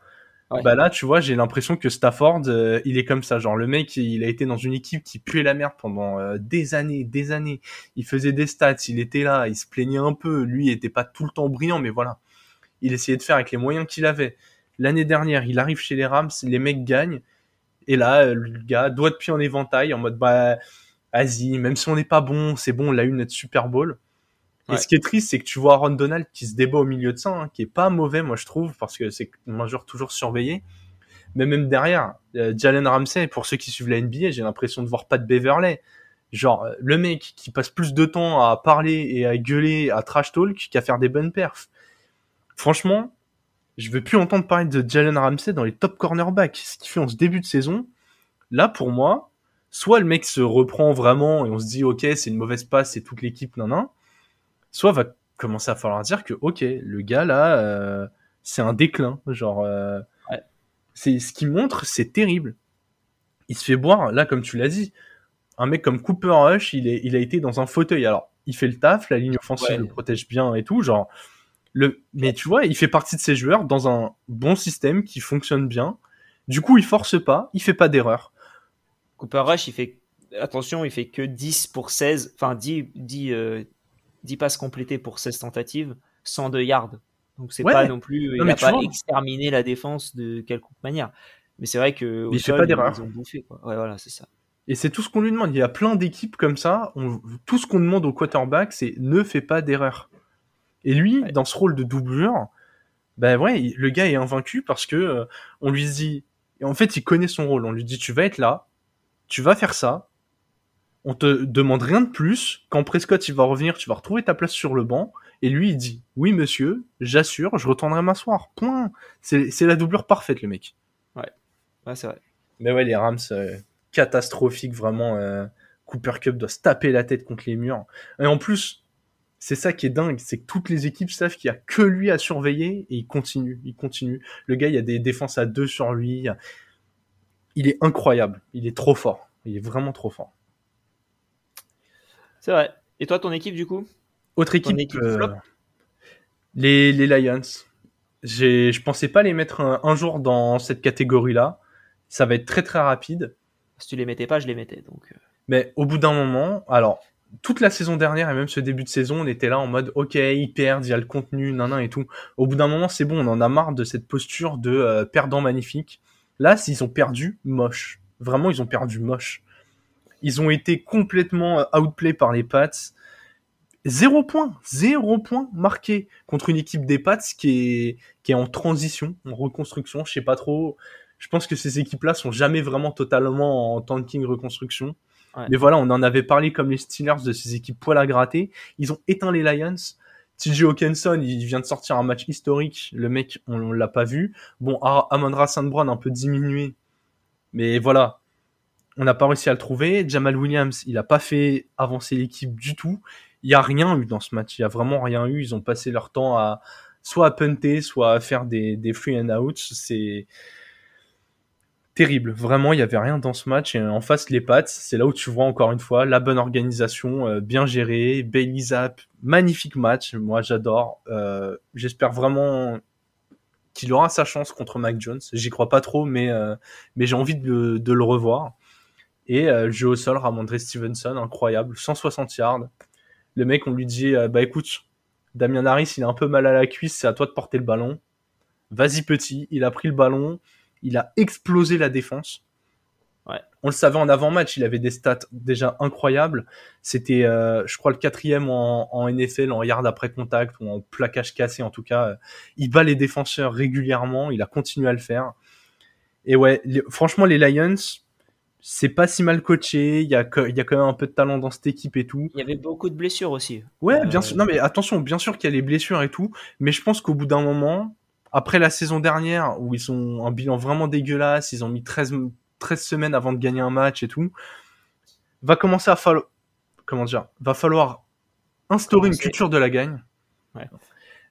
Bah là, tu vois, j'ai l'impression que Stafford, euh, il est comme ça. Genre, le mec, il a été dans une équipe qui puait la merde pendant des années, des années. Il faisait des stats, il était là, il se plaignait un peu. Lui, il était pas tout le temps brillant, mais voilà il essayait de faire avec les moyens qu'il avait. L'année dernière, il arrive chez les Rams, les mecs gagnent, et là, euh, le gars, doigt de pied en éventail, en mode, bah, vas-y, même si on n'est pas bon, c'est bon, on a eu notre Super Bowl. Et ce qui est triste, c'est que tu vois Aaron Donald qui se débat au milieu de ça, hein, qui est pas mauvais, moi je trouve, parce que c'est un joueur toujours surveillé. Mais même derrière, euh, Jalen Ramsey, pour ceux qui suivent la NBA, j'ai l'impression de voir pas de Beverley. Genre, euh, le mec qui passe plus de temps à parler et à gueuler, à trash talk, qu'à faire des bonnes perfs. Franchement, je veux plus entendre parler de Jalen Ramsey dans les top cornerbacks. Ce qu'il fait en ce début de saison, là pour moi, soit le mec se reprend vraiment et on se dit ok c'est une mauvaise passe, c'est toute l'équipe nan nan, soit va commencer à falloir dire que ok le gars là euh, c'est un déclin, genre euh, c'est ce qui montre c'est terrible. Il se fait boire là comme tu l'as dit, un mec comme Cooper Rush il est il a été dans un fauteuil alors il fait le taf, la ligne offensive le protège bien et tout genre le, mais tu vois, il fait partie de ces joueurs dans un bon système qui fonctionne bien. Du coup, il force pas, il fait pas d'erreur. Cooper Rush, il fait, attention, il fait que 10 pour 16, enfin 10, 10, 10 passes complétées pour 16 tentatives, 102 yards. Donc c'est pas non plus, il n'a pas exterminé la défense de quelconque manière. Mais c'est vrai que il fait pas d'erreur. Ils ont bouffé, quoi. Ouais, voilà, c'est ça. Et c'est tout ce qu'on lui demande. Il y a plein d'équipes comme ça. tout ce qu'on demande au quarterback, c'est ne fais pas d'erreur. Et lui, dans ce rôle de doublure, ben ouais, le gars est invaincu parce que euh, on lui dit, et en fait, il connaît son rôle. On lui dit, tu vas être là, tu vas faire ça. On te demande rien de plus. Quand Prescott il va revenir, tu vas retrouver ta place sur le banc. Et lui, il dit, oui monsieur, j'assure, je retournerai m'asseoir. Point. C'est la doublure parfaite, le mec. Ouais, ouais c'est vrai. Mais ouais, les Rams, catastrophiques, vraiment. Cooper Cup doit se taper la tête contre les murs. Et en plus, c'est ça qui est dingue, c'est que toutes les équipes savent qu'il y a que lui à surveiller et il continue, il continue. Le gars, il y a des défenses à deux sur lui. Il est incroyable, il est trop fort, il est vraiment trop fort. C'est vrai. Et toi, ton équipe du coup? Autre équipe, euh, les, les Lions. Je pensais pas les mettre un, jour dans cette catégorie-là. Ça va être très très rapide. Si tu les mettais pas, je les mettais. Donc. Euh. Mais au bout d'un moment, alors toute la saison dernière et même ce début de saison, on était là en mode ok, ils perdent, il y a le contenu, nan et tout. Au bout d'un moment, c'est bon, on en a marre de cette posture de euh, perdant magnifique. Là, s'ils ont perdu, moche. Vraiment, ils ont perdu moche. Ils ont été complètement euh, outplay par les Pats. Zéro point, zéro point marqué contre une équipe des Pats qui est, qui est en transition, en reconstruction. Je sais pas trop. Je pense que ces équipes-là sont jamais vraiment totalement en tanking reconstruction. Mais voilà, on en avait parlé comme les Steelers de ces équipes poil à gratter. Ils ont éteint les Lions. TJ Hawkinson, il vient de sortir un match historique. Le mec, on, l'a pas vu. Bon, Amandra St. Brown un peu diminué. Mais voilà. On n'a pas réussi à le trouver. Jamal Williams, il a pas fait avancer l'équipe du tout. Il y a rien eu dans ce match. Il y a vraiment rien eu. Ils ont passé leur temps à soit à punter, soit à faire des, free and outs. C'est, terrible. Vraiment, il y avait rien dans ce match. Et en face, les Pats, c'est là où tu vois encore une fois la bonne organisation, euh, bien gérée. Bailey Zapp, magnifique match. Moi, j'adore. Euh, j'espère vraiment qu'il aura sa chance contre Mac Jones. J'y crois pas trop, mais euh, mais j'ai envie de, le revoir. Et le jeu au sol, Ramondre Stevenson, incroyable, 160 yards. Le mec, on lui dit, bah écoute, Damien Harris, il a un peu mal à la cuisse, c'est à toi de porter le ballon. Vas-y petit, il a pris le ballon, il a explosé la défense. On le savait en avant-match, il avait des stats déjà incroyables. C'était, euh, je crois, le quatrième en, NFL en yard après contact ou en plaquage cassé en tout cas. Il bat les défenseurs régulièrement, il a continué à le faire. Et ouais, franchement, les Lions, c'est pas si mal coaché. Il y, a, il y a quand même un peu de talent dans cette équipe et tout. Il y avait beaucoup de blessures aussi. Ouais, bien euh, sûr. Non, mais attention, bien sûr qu'il y a les blessures et tout. Mais je pense qu'au bout d'un moment, après la saison dernière, où ils ont un bilan vraiment dégueulasse, ils ont mis 13, 13 semaines avant de gagner un match et tout, va commencer à falloir, comment dire, va falloir instaurer une culture de la gagne.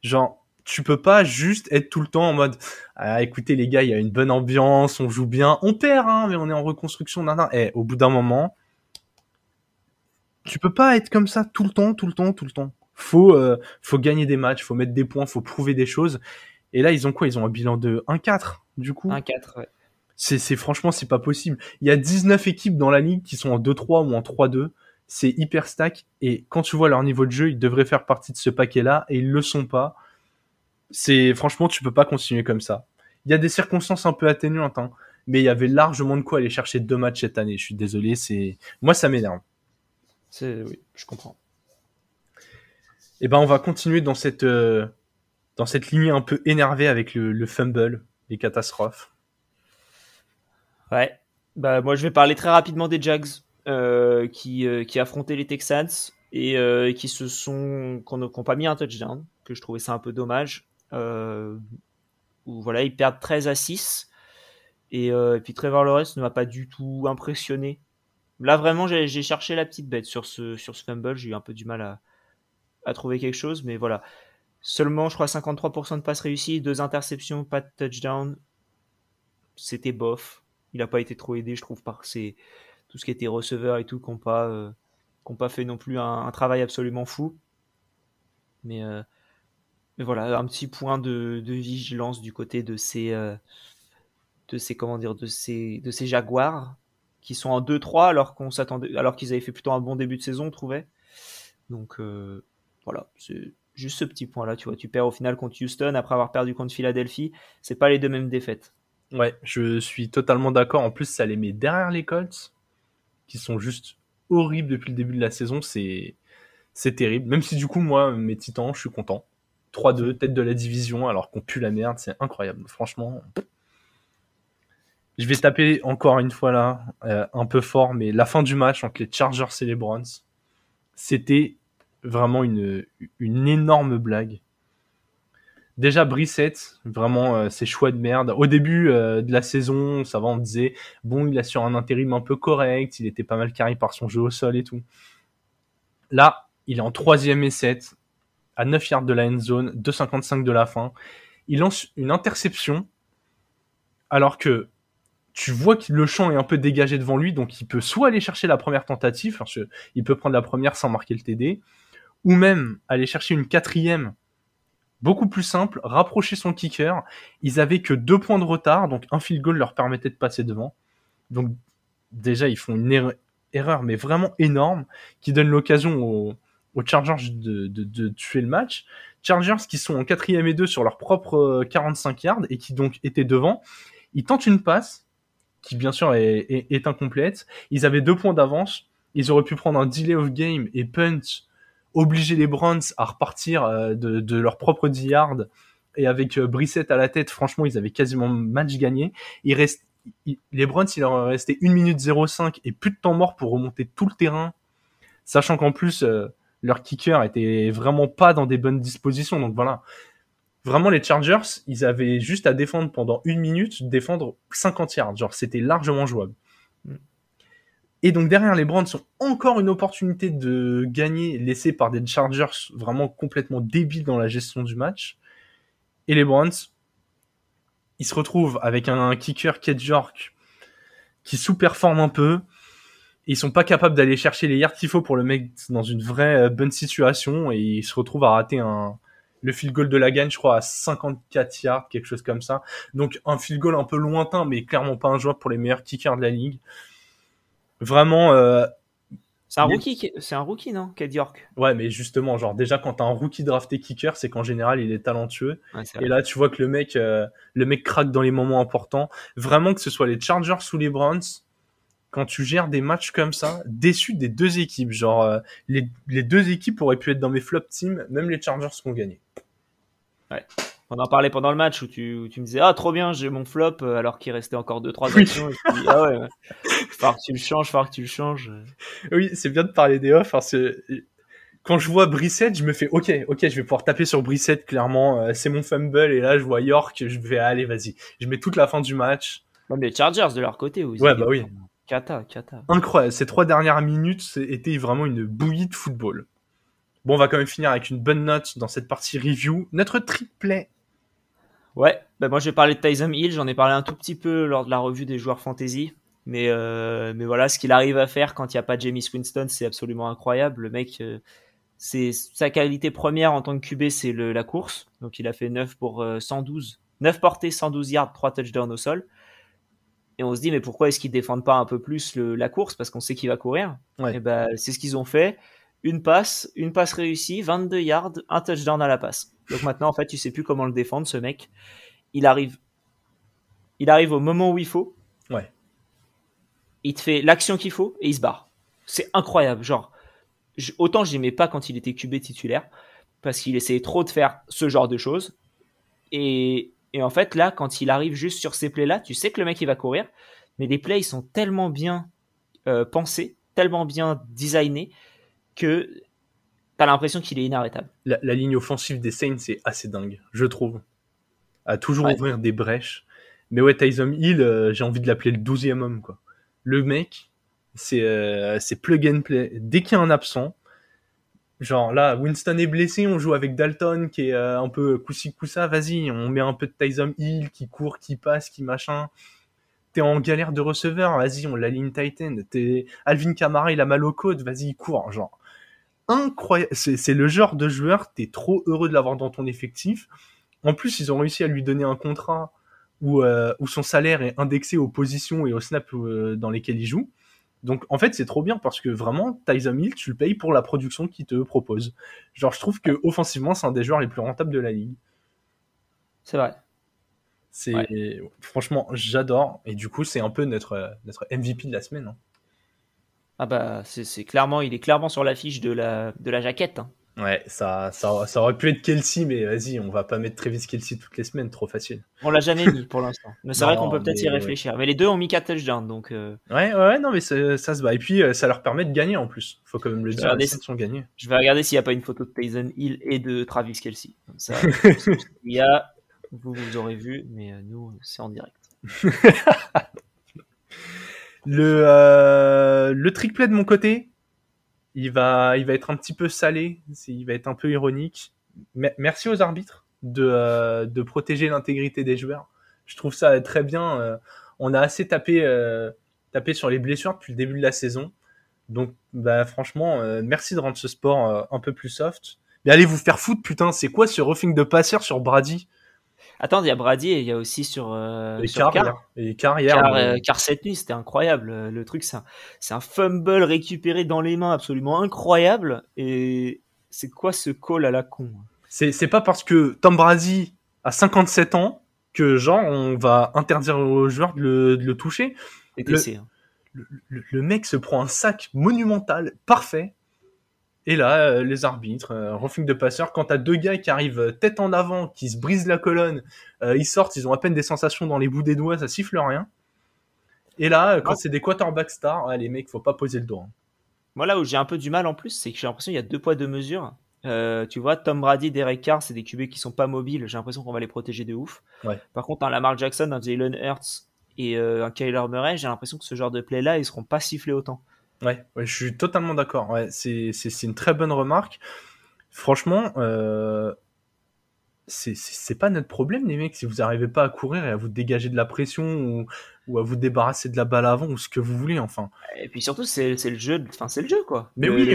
Genre, tu peux pas juste être tout le temps en mode, ah, écoutez les gars, il y a une bonne ambiance, on joue bien, on perd, hein, mais on est en reconstruction, nan, Et eh, au bout d'un moment, tu peux pas être comme ça tout le temps, tout le temps, tout le temps. Faut, euh, faut gagner des matchs, faut mettre des points, faut prouver des choses. Et là, ils ont quoi? Ils ont un bilan de 1-4, du coup? 1-4, ouais. C'est, c'est franchement, c'est pas possible. Il y a 19 équipes dans la ligue qui sont en 2-3 ou en 3-2. C'est hyper stack. Et quand tu vois leur niveau de jeu, ils devraient faire partie de ce paquet-là et ils le sont pas. C'est, franchement, tu peux pas continuer comme ça. Il y a des circonstances un peu atténuantes, hein, mais il y avait largement de quoi aller chercher deux matchs cette année. Je suis désolé, c'est, moi, ça m'énerve. C'est, oui, je comprends. Et eh ben, on va continuer dans cette, euh, dans cette ligne un peu énervée avec le, fumble, les catastrophes. Ouais. Bah, moi, je vais parler très rapidement des Jags euh, qui, euh, qui affrontaient les Texans et qui se sont qui n'ont pas mis un touchdown, que je trouvais ça un peu dommage. Où voilà, ils perdent 13 à 6. Et, puis Trevor Lawrence ne m'a pas du tout impressionné. Là, vraiment, j'ai cherché la petite bête sur ce, sur ce fumble. J'ai eu un peu du mal à, trouver quelque chose, mais voilà. Seulement, je crois, 53% de passes réussies, deux interceptions, pas de touchdown. C'était bof. Il n'a pas été trop aidé, je trouve, par tout ce qui était receveur et tout, qui n'ont pas, euh, pas fait non plus un, travail absolument fou. Mais, euh, mais voilà, un petit point de, vigilance du côté de ces, euh, de ces comment dire, de ces, de ces Jaguars qui sont en 2-3 alors qu'on s'attendait, alors qu'ils avaient fait plutôt un bon début de saison, on trouvait. Donc voilà, c'est Juste ce petit point-là, tu vois. Tu perds au final contre Houston après avoir perdu contre Philadelphie. C'est pas les deux mêmes défaites. Ouais, je suis totalement d'accord. En plus, ça les met derrière les Colts, qui sont juste horribles depuis le début de la saison. C'est, c'est terrible. Même si du coup, moi, mes Titans, je suis content. 3-2, tête de la division, alors qu'on pue la merde. C'est incroyable. Franchement. Je vais taper encore une fois là, euh, un peu fort, mais la fin du match entre les Chargers et les Browns, c'était vraiment une, énorme blague. Déjà Brissette, vraiment euh, ses choix de merde. Au début euh, de la saison, ça va, on disait bon, il a sur un intérim un peu correct, il était pas mal carré par son jeu au sol et tout. Là, il est en troisième et 7, à 9 yards de la end zone, 2,55 de la fin. Il lance une interception, alors que tu vois que le champ est un peu dégagé devant lui, donc il peut soit aller chercher la première tentative, parce il peut prendre la première sans marquer le TD, ou même aller chercher une quatrième beaucoup plus simple, rapprocher son kicker. Ils avaient que deux points de retard, donc un field goal leur permettait de passer devant. Donc déjà, ils font une erreur, mais vraiment énorme, qui donne l'occasion aux, Chargers de, tuer le match. Chargers qui sont en quatrième et deux sur leur propre 45 yards et qui donc étaient devant. Ils tentent une passe, qui bien sûr est, est incomplète. Ils avaient deux points d'avance. Ils auraient pu prendre un delay of game et punt obliger les Browns à repartir euh, de, leur propre 10 yards et avec euh, Brissette à la tête, franchement, ils avaient quasiment match gagné. Il reste, les Browns, il leur restait 1 minute 05 et plus de temps mort pour remonter tout le terrain, sachant qu'en plus, euh, leur kicker était vraiment pas dans des bonnes dispositions. Donc voilà. Vraiment, les Chargers, ils avaient juste à défendre pendant une minute, défendre 50 yards. Genre, c'était largement jouable. Et donc derrière les Browns sont encore une opportunité de gagner laissée par des Chargers vraiment complètement débiles dans la gestion du match. Et les Browns, ils se retrouvent avec un kicker Kate York qui sous-performe un peu. Ils sont pas capables d'aller chercher les yards qu'il faut pour le mettre dans une vraie euh, bonne situation et ils se retrouvent à rater un le field goal de la gagne, je crois, à 54 yards, quelque chose comme ça. Donc un field goal un peu lointain, mais clairement pas un joueur pour les meilleurs kickers de la ligue. Vraiment. Euh, c'est un rookie, c'est un rookie, non, Ked York? Ouais, mais justement, genre déjà quand t'as un rookie drafté kicker, c'est qu'en général il est talentueux. et là, tu vois que le mec, euh, le mec craque dans les moments importants. Vraiment que ce soit les Chargers ou les Browns, quand tu gères des matchs comme ça, déçu des deux équipes. Genre euh, les, les deux équipes auraient pu être dans mes flop teams, même les Chargers qui ont gagné. Ouais. On en parlait pendant le match où tu, tu me disais ah trop bien j'ai mon flop euh, alors qu'il restait encore deux trois actions et dis, ah ouais, que tu le changes faut que tu le changes. Oui c'est bien de parler des offs parce que quand je vois Brissette je me fais ok ok je vais pouvoir taper sur Brissette clairement euh, c'est mon fumble et là je vois York je vais aller vas-y. Je mets toute la fin du match. Même les Chargers de leur côté aussi ouais bah oui Kata, Kata. Incroyable. Ces trois dernières minutes étaient vraiment une bouillie de football. Bon, on va quand même finir avec une bonne note dans cette partie review. Notre triplet Ouais, bah moi je vais parler de Tyson Hill, j'en ai parlé un tout petit peu lors de la revue des joueurs fantasy. Mais, euh, mais voilà, ce qu'il arrive à faire quand il n'y a pas Jamie Winston, c'est absolument incroyable. Le mec, euh, c'est sa qualité première en tant que QB, c'est la course. Donc il a fait 9 pour 112, euh, 9 portées, 112 yards, 3 touchdowns au sol. Et on se dit, mais pourquoi est-ce qu'ils défendent pas un peu plus la course? Parce qu'on sait qu'il va courir. Et ben, c'est ce qu'ils ont fait. Une passe, une passe réussie, 22 yards, un touchdown à la passe. Donc maintenant, en fait, tu sais plus comment le défendre, ce mec. Il arrive, il arrive au moment où il faut. Ouais. Il te fait l'action qu'il faut et il se barre. C'est incroyable. Genre, autant j'aimais pas quand il était QB titulaire parce qu'il essayait trop de faire ce genre de choses. Et, en fait, là, quand il arrive juste sur ces plays-là, tu sais que le mec il va courir, mais les plays ils sont tellement bien euh, pensés, tellement bien designés que t'as l'impression qu'il est inarrêtable. La, ligne offensive des Saints c'est assez dingue, je trouve. À toujours ouvrir des brèches. Mais ouais, Tyson Hill, euh, j'ai envie de l'appeler le 12 homme, quoi. Le mec, c'est euh, plug and play. Dès qu'il y a un absent, genre là, Winston est blessé, on joue avec Dalton qui est euh, un peu coussi coussa, vas-y, on met un peu de Tyson Hill qui court, qui passe, qui machin. T'es en galère de receveur, vas-y, on l'aligne Titan. T'es Alvin Kamara, il a mal au côte, vas-y, il court, genre incroyable. C'est le genre de joueur, t'es trop heureux de l'avoir dans ton effectif. En plus, ils ont réussi à lui donner un contrat où, euh, son salaire est indexé aux positions et aux snaps euh, dans lesquels il joue. Donc en fait, c'est trop bien parce que vraiment, Tyson Hill, tu le payes pour la production qu'il te propose. Genre, je trouve que offensivement, c'est un des joueurs les plus rentables de la ligue. C'est vrai. C'est franchement, j'adore. Et du coup, c'est un peu notre, notre MVP de la semaine. Hein. Ah bah c'est clairement, il est clairement sur l'affiche de la, de la jaquette. Hein. Ouais, ça, ça, ça, aurait pu être Kelsey, mais vas-y, on va pas mettre Travis Kelsey toutes les semaines, trop facile. On l'a jamais mis pour l'instant. Mais c'est vrai qu'on peut peut-être y réfléchir. Mais les deux ont mis 4 touchdowns, donc. Euh, ouais, ouais, non, mais ça, se va. Et puis, euh, ça leur permet de gagner en plus. Faut quand même le dire, ils sont gagnés. Je vais regarder s'il n'y a pas une photo de Tyson Hill et de Travis Kelsey. ça, il y a, vous, vous aurez vu, mais euh, nous, c'est en direct. le, le trick play de mon côté, il va, il va être un petit peu salé, il va être un peu ironique. merci aux arbitres de, euh, de protéger l'intégrité des joueurs. Je trouve ça très bien. Euh, on a assez tapé, euh, tapé sur les blessures depuis le début de la saison. Donc, bah, franchement, merci de rendre ce sport un peu plus soft. Mais allez vous faire foutre, putain, c'est quoi ce roughing de passeur sur Brady? Attends, il y a Brady et il y a aussi sur, euh, et sur Car. Et Car, euh, Car, cette nuit, c'était incroyable. Le truc, c'est un, un, fumble récupéré dans les mains absolument incroyable. Et c'est quoi ce call à la con C'est pas parce que Tom Brady a 57 ans que, genre, on va interdire aux joueurs de le, de le toucher. Le, hein. le, le, mec se prend un sac monumental, parfait, et là, euh, les arbitres, euh, roughing de passeur, quand t'as deux gars qui arrivent euh, tête en avant, qui se brisent la colonne, ils sortent, ils ont à peine des sensations dans les bouts des doigts, ça siffle rien. Et là, quand c'est des quarterbacks stars, les mecs, faut pas poser le doigt. Hein. Moi, là où j'ai un peu du mal en plus, c'est que j'ai l'impression qu'il y a deux poids, deux mesures. tu vois, Tom Brady, Derek Carr, c'est des QB qui sont pas mobiles. J'ai l'impression qu'on va les protéger de ouf. Par contre, un Lamar Jackson, un Jalen Hurts et un Kyler Murray, j'ai l'impression que ce genre de play-là, ils seront pas sifflés autant. Ouais, je suis totalement d'accord. Ouais, c'est une très bonne remarque. Franchement, euh, c'est pas notre problème, les mecs, si vous n'arrivez pas à courir et à vous dégager de la pression ou, ou, à vous débarrasser de la balle avant ou ce que vous voulez, enfin. Et puis surtout, c'est le jeu, enfin c'est le jeu quoi. Mais oui,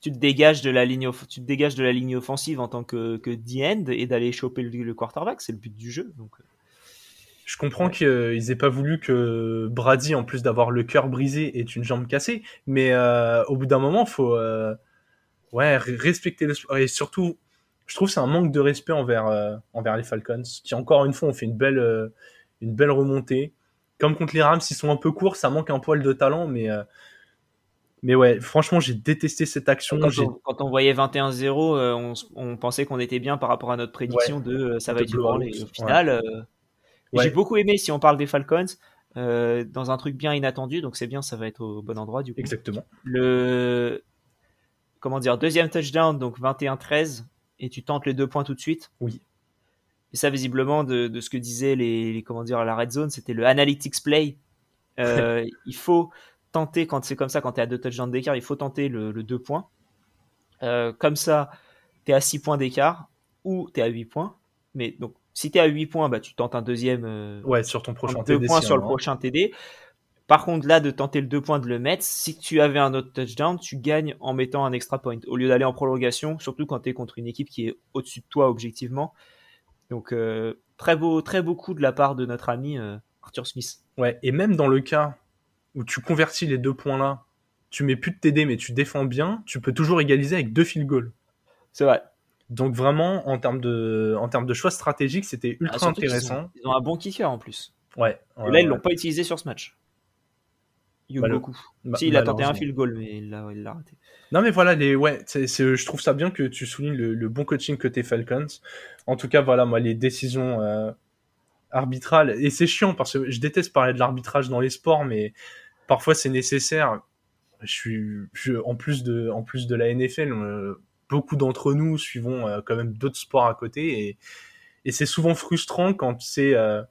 tu te dégages de la ligne, tu te dégages de la ligne offensive en tant que que end et d'aller choper le, le quarterback, c'est le but du jeu. Donc. Euh. Je comprends qu'ils aient pas voulu que Brady, en plus d'avoir le cœur brisé, ait une jambe cassée, mais euh, au bout d'un moment, faut euh, ouais respecter le sport et surtout, je trouve c'est un manque de respect envers euh, envers les Falcons, qui encore une fois ont fait une belle une belle remontée. Comme contre les Rams, ils sont un peu courts, ça manque un poil de talent, mais mais ouais, franchement, j'ai détesté cette action. Quand, on, voyait 21-0, on, on, pensait qu'on était bien par rapport à notre prédiction de ça va être du Au final. J'ai beaucoup aimé, si on parle des Falcons, euh, dans un truc bien inattendu, donc c'est bien, ça va être au bon endroit du coup. Exactement. Le comment dire, deuxième touchdown, donc 21-13, et tu tentes les deux points tout de suite. Oui. Et ça, visiblement, de, de ce que disaient les, comment dire, la red zone, c'était le analytics play. Euh, il faut tenter, quand c'est comme ça, quand tu es à deux touchdowns d'écart, il faut tenter le, le deux points. Euh, comme ça, tu es à 6 points d'écart ou tu es à 8 points. Mais donc, si tu es à 8 points, bah, tu tentes un deuxième. Euh, ouais, sur ton prochain TD. points sur le prochain TD. Par contre, là, de tenter le 2 points, de le mettre, si tu avais un autre touchdown, tu gagnes en mettant un extra point. Au lieu d'aller en prolongation, surtout quand tu es contre une équipe qui est au-dessus de toi objectivement. Donc, euh, très, beau, très beau coup de la part de notre ami euh, Arthur Smith. Ouais, et même dans le cas où tu convertis les deux points-là, tu mets plus de TD mais tu défends bien, tu peux toujours égaliser avec deux field goals. C'est vrai. Donc vraiment, en termes de, en termes de choix stratégiques, c'était ultra ah, intéressant. Ils ont, un bon kicker en plus. Ouais. Et là, ils l'ont pas utilisé sur ce match. Il bah, beaucoup. si, il a tenté un field goal, mais il l'a raté. Non, mais voilà, les, ouais, je trouve ça bien que tu soulignes le, bon coaching côté Falcons. En tout cas, voilà, moi, les décisions euh, arbitrales, et c'est chiant parce que je déteste parler de l'arbitrage dans les sports, mais parfois c'est nécessaire. Je suis, en plus de, en plus de la NFL, euh, beaucoup d'entre nous suivons euh, quand même d'autres sports à côté et, et c'est souvent frustrant quand c'est euh,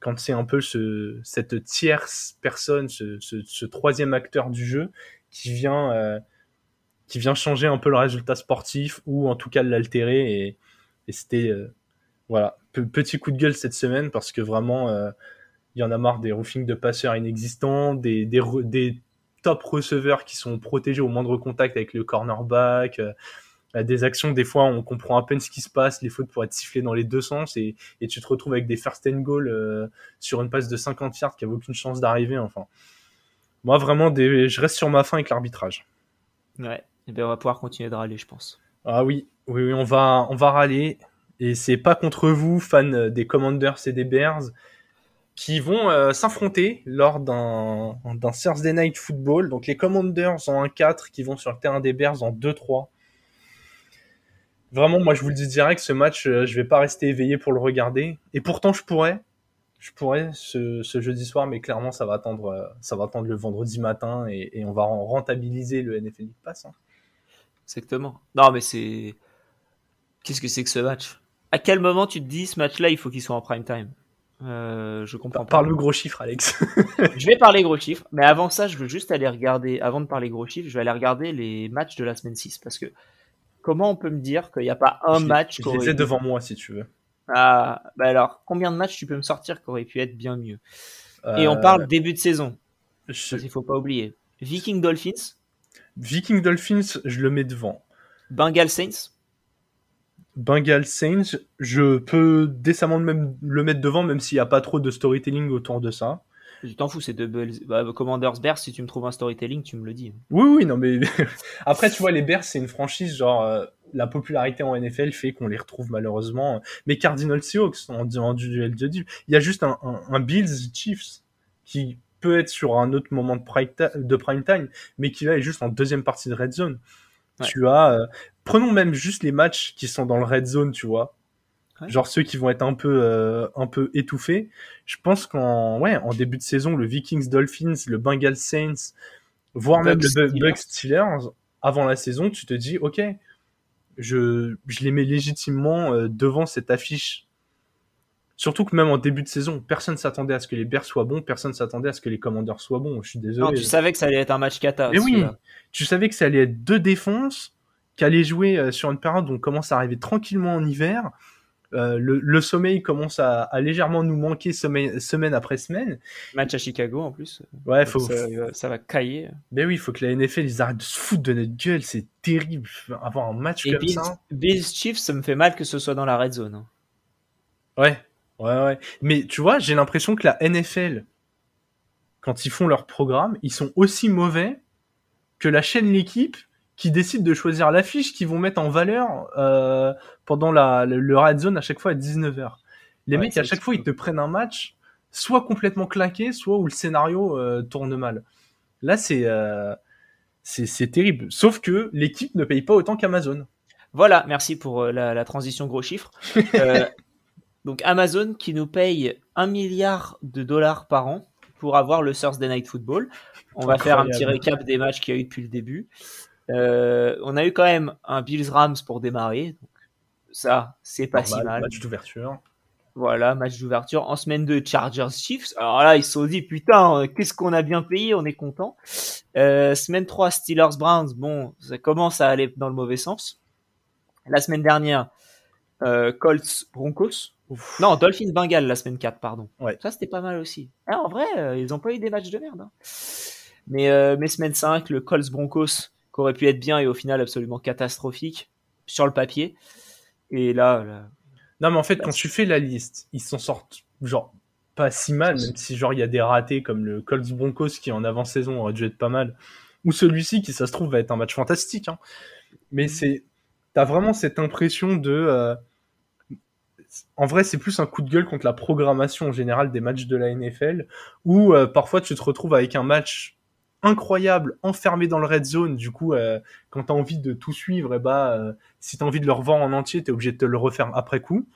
quand c'est un peu ce, cette tierce personne, ce, ce, ce, troisième acteur du jeu qui vient euh, qui vient changer un peu le résultat sportif ou en tout cas l'altérer et, et c'était voilà petit coup de gueule cette semaine parce que vraiment il y en a marre des roofings de passeurs inexistants, des, des, des top receveurs qui sont protégés au moindre contact avec le cornerback, des actions, des fois, on comprend à peine ce qui se passe, les fautes pourraient être sifflées dans les deux sens, et, tu te retrouves avec des first and goal euh, sur une passe de 50 yards qui n'avait aucune chance d'arriver. Enfin, moi, vraiment, je reste sur ma fin avec l'arbitrage. Ouais, et bien on va pouvoir continuer de râler, je pense. Ah oui, oui, oui on va, on va râler. Et c'est pas contre vous, fans des Commanders et des Bears, qui vont euh, s'affronter lors d'un Thursday Night Football. Donc les Commanders en 1-4 qui vont sur le terrain des Bears en 2-3. Vraiment, moi, je vous le dis direct, ce match, euh, je vais pas rester éveillé pour le regarder. Et pourtant, je pourrais. Je pourrais ce, jeudi soir, mais clairement, ça va attendre, euh, ça va attendre le vendredi matin et, on va rentabiliser le NFL League Pass. Hein. Exactement. Non, mais c'est. Qu'est-ce que c'est que ce match? À quel moment tu te dis ce match-là, il faut qu'il soit en prime time? Euh, je comprends. Parle le gros chiffre, Alex. je vais parler gros chiffres, mais avant ça, je veux juste aller regarder, avant de parler gros chiffres, je vais aller regarder les matchs de la semaine 6 parce que comment on peut me dire qu'il n'y a pas un match Je les ai devant moi si tu veux. Ah, bah alors, combien de matchs tu peux me sortir qui aurait pu être bien mieux? Et on parle euh, début de saison. Je... Il faut pas oublier. Viking Dolphins? Viking Dolphins, je le mets devant. Bengal Saints? Bengal Saints, je peux décemment même le mettre devant, même s'il n'y a pas trop de storytelling autour de ça. Je t'en fous, c'est de bah, Commanders Bears. Si tu me trouves un storytelling, tu me le dis. Oui, oui, non, mais après, tu vois, les Bears, c'est une franchise genre euh, la popularité en NFL fait qu'on les retrouve malheureusement. Mais Cardinals Seahawks en, en duel de Il y a juste un, un, Bills Chiefs qui peut être sur un autre moment de prime, de prime time, mais qui là est juste en deuxième partie de red zone. Tu as, euh, prenons même juste les matchs qui sont dans le red zone, tu vois. Genre ceux qui vont être un peu euh, un peu étouffés. Je pense qu'en ouais en début de saison, le Vikings Dolphins, le Bengals Saints, voire même le Bucks Steelers, avant la saison, tu te dis ok, je je les mets légitimement euh, devant cette affiche. Surtout que même en début de saison, personne s'attendait à ce que les Bears soient bons, personne s'attendait à ce que les Commanders soient bons. Je suis désolé. Non, tu savais que ça allait être un match cata. Mais oui, tu savais que ça allait être deux défenses qui allaient jouer euh, sur une période où on commence à arriver tranquillement en hiver euh, le, sommeil commence à, légèrement nous manquer semaine, après semaine. Match à Chicago en plus. Ouais, faut, ça, va cailler. Mais oui, il faut que la NFL ils arrêtent de se foutre de notre gueule. C'est terrible avoir un match comme ça. Bills Chiefs, ça me fait mal que ce soit dans la red zone. Hein. Ouais, ouais, ouais. Mais tu vois, j'ai l'impression que la NFL, quand ils font leur programme, ils sont aussi mauvais que la chaîne L'équipe qui décident de choisir l'affiche qu'ils vont mettre en valeur euh, pendant la, le, red zone à chaque fois à 19h. Les mecs, à chaque fois, ils te prennent un match soit complètement claqué, soit où le scénario euh, tourne mal. Là, c'est euh, c'est terrible. Sauf que l'équipe ne paye pas autant qu'Amazon. Voilà, merci pour la, la, transition gros chiffre. Donc Amazon qui nous paye un milliard de dollars par an pour avoir le Thursday Night Football. On va faire un petit récap des matchs qu'il y a eu depuis le début. Euh, on a eu quand même un Bills Rams pour démarrer. Donc ça, c'est pas si mal. Match d'ouverture. Voilà, match d'ouverture en semaine de Chargers Chiefs. Alors là, ils se sont dit, putain, euh, qu'est-ce qu'on a bien payé, on est content. Euh, semaine 3, Steelers Browns, bon, ça commence à aller dans le mauvais sens. La semaine dernière, euh, Colts Broncos. Non, Dolphins Bengal la semaine 4, pardon. Ouais. Ça, c'était pas mal aussi. Ah, en vrai, ils ont pas eu des matchs de merde. Hein. Mais, euh, mais semaine 5, le Colts Broncos, aurait pu être bien et au final absolument catastrophique sur le papier. Et là, non mais en fait quand tu fais la liste, ils s'en sortent genre pas si mal, même si genre il y a des ratés comme le Colts Broncos qui en avant-saison aurait dû être pas mal, ou celui-ci qui ça se trouve va être un match fantastique. Hein. Mais c'est, t'as vraiment cette impression de, euh, en vrai c'est plus un coup de gueule contre la programmation en général des matchs de la NFL, où euh, parfois tu te retrouves avec un match incroyable, enfermé dans le red zone. Du coup, euh, quand tu as envie de tout suivre, et eh bah, euh, si tu as envie de le revoir en entier, tu es obligé de te le refaire après coup.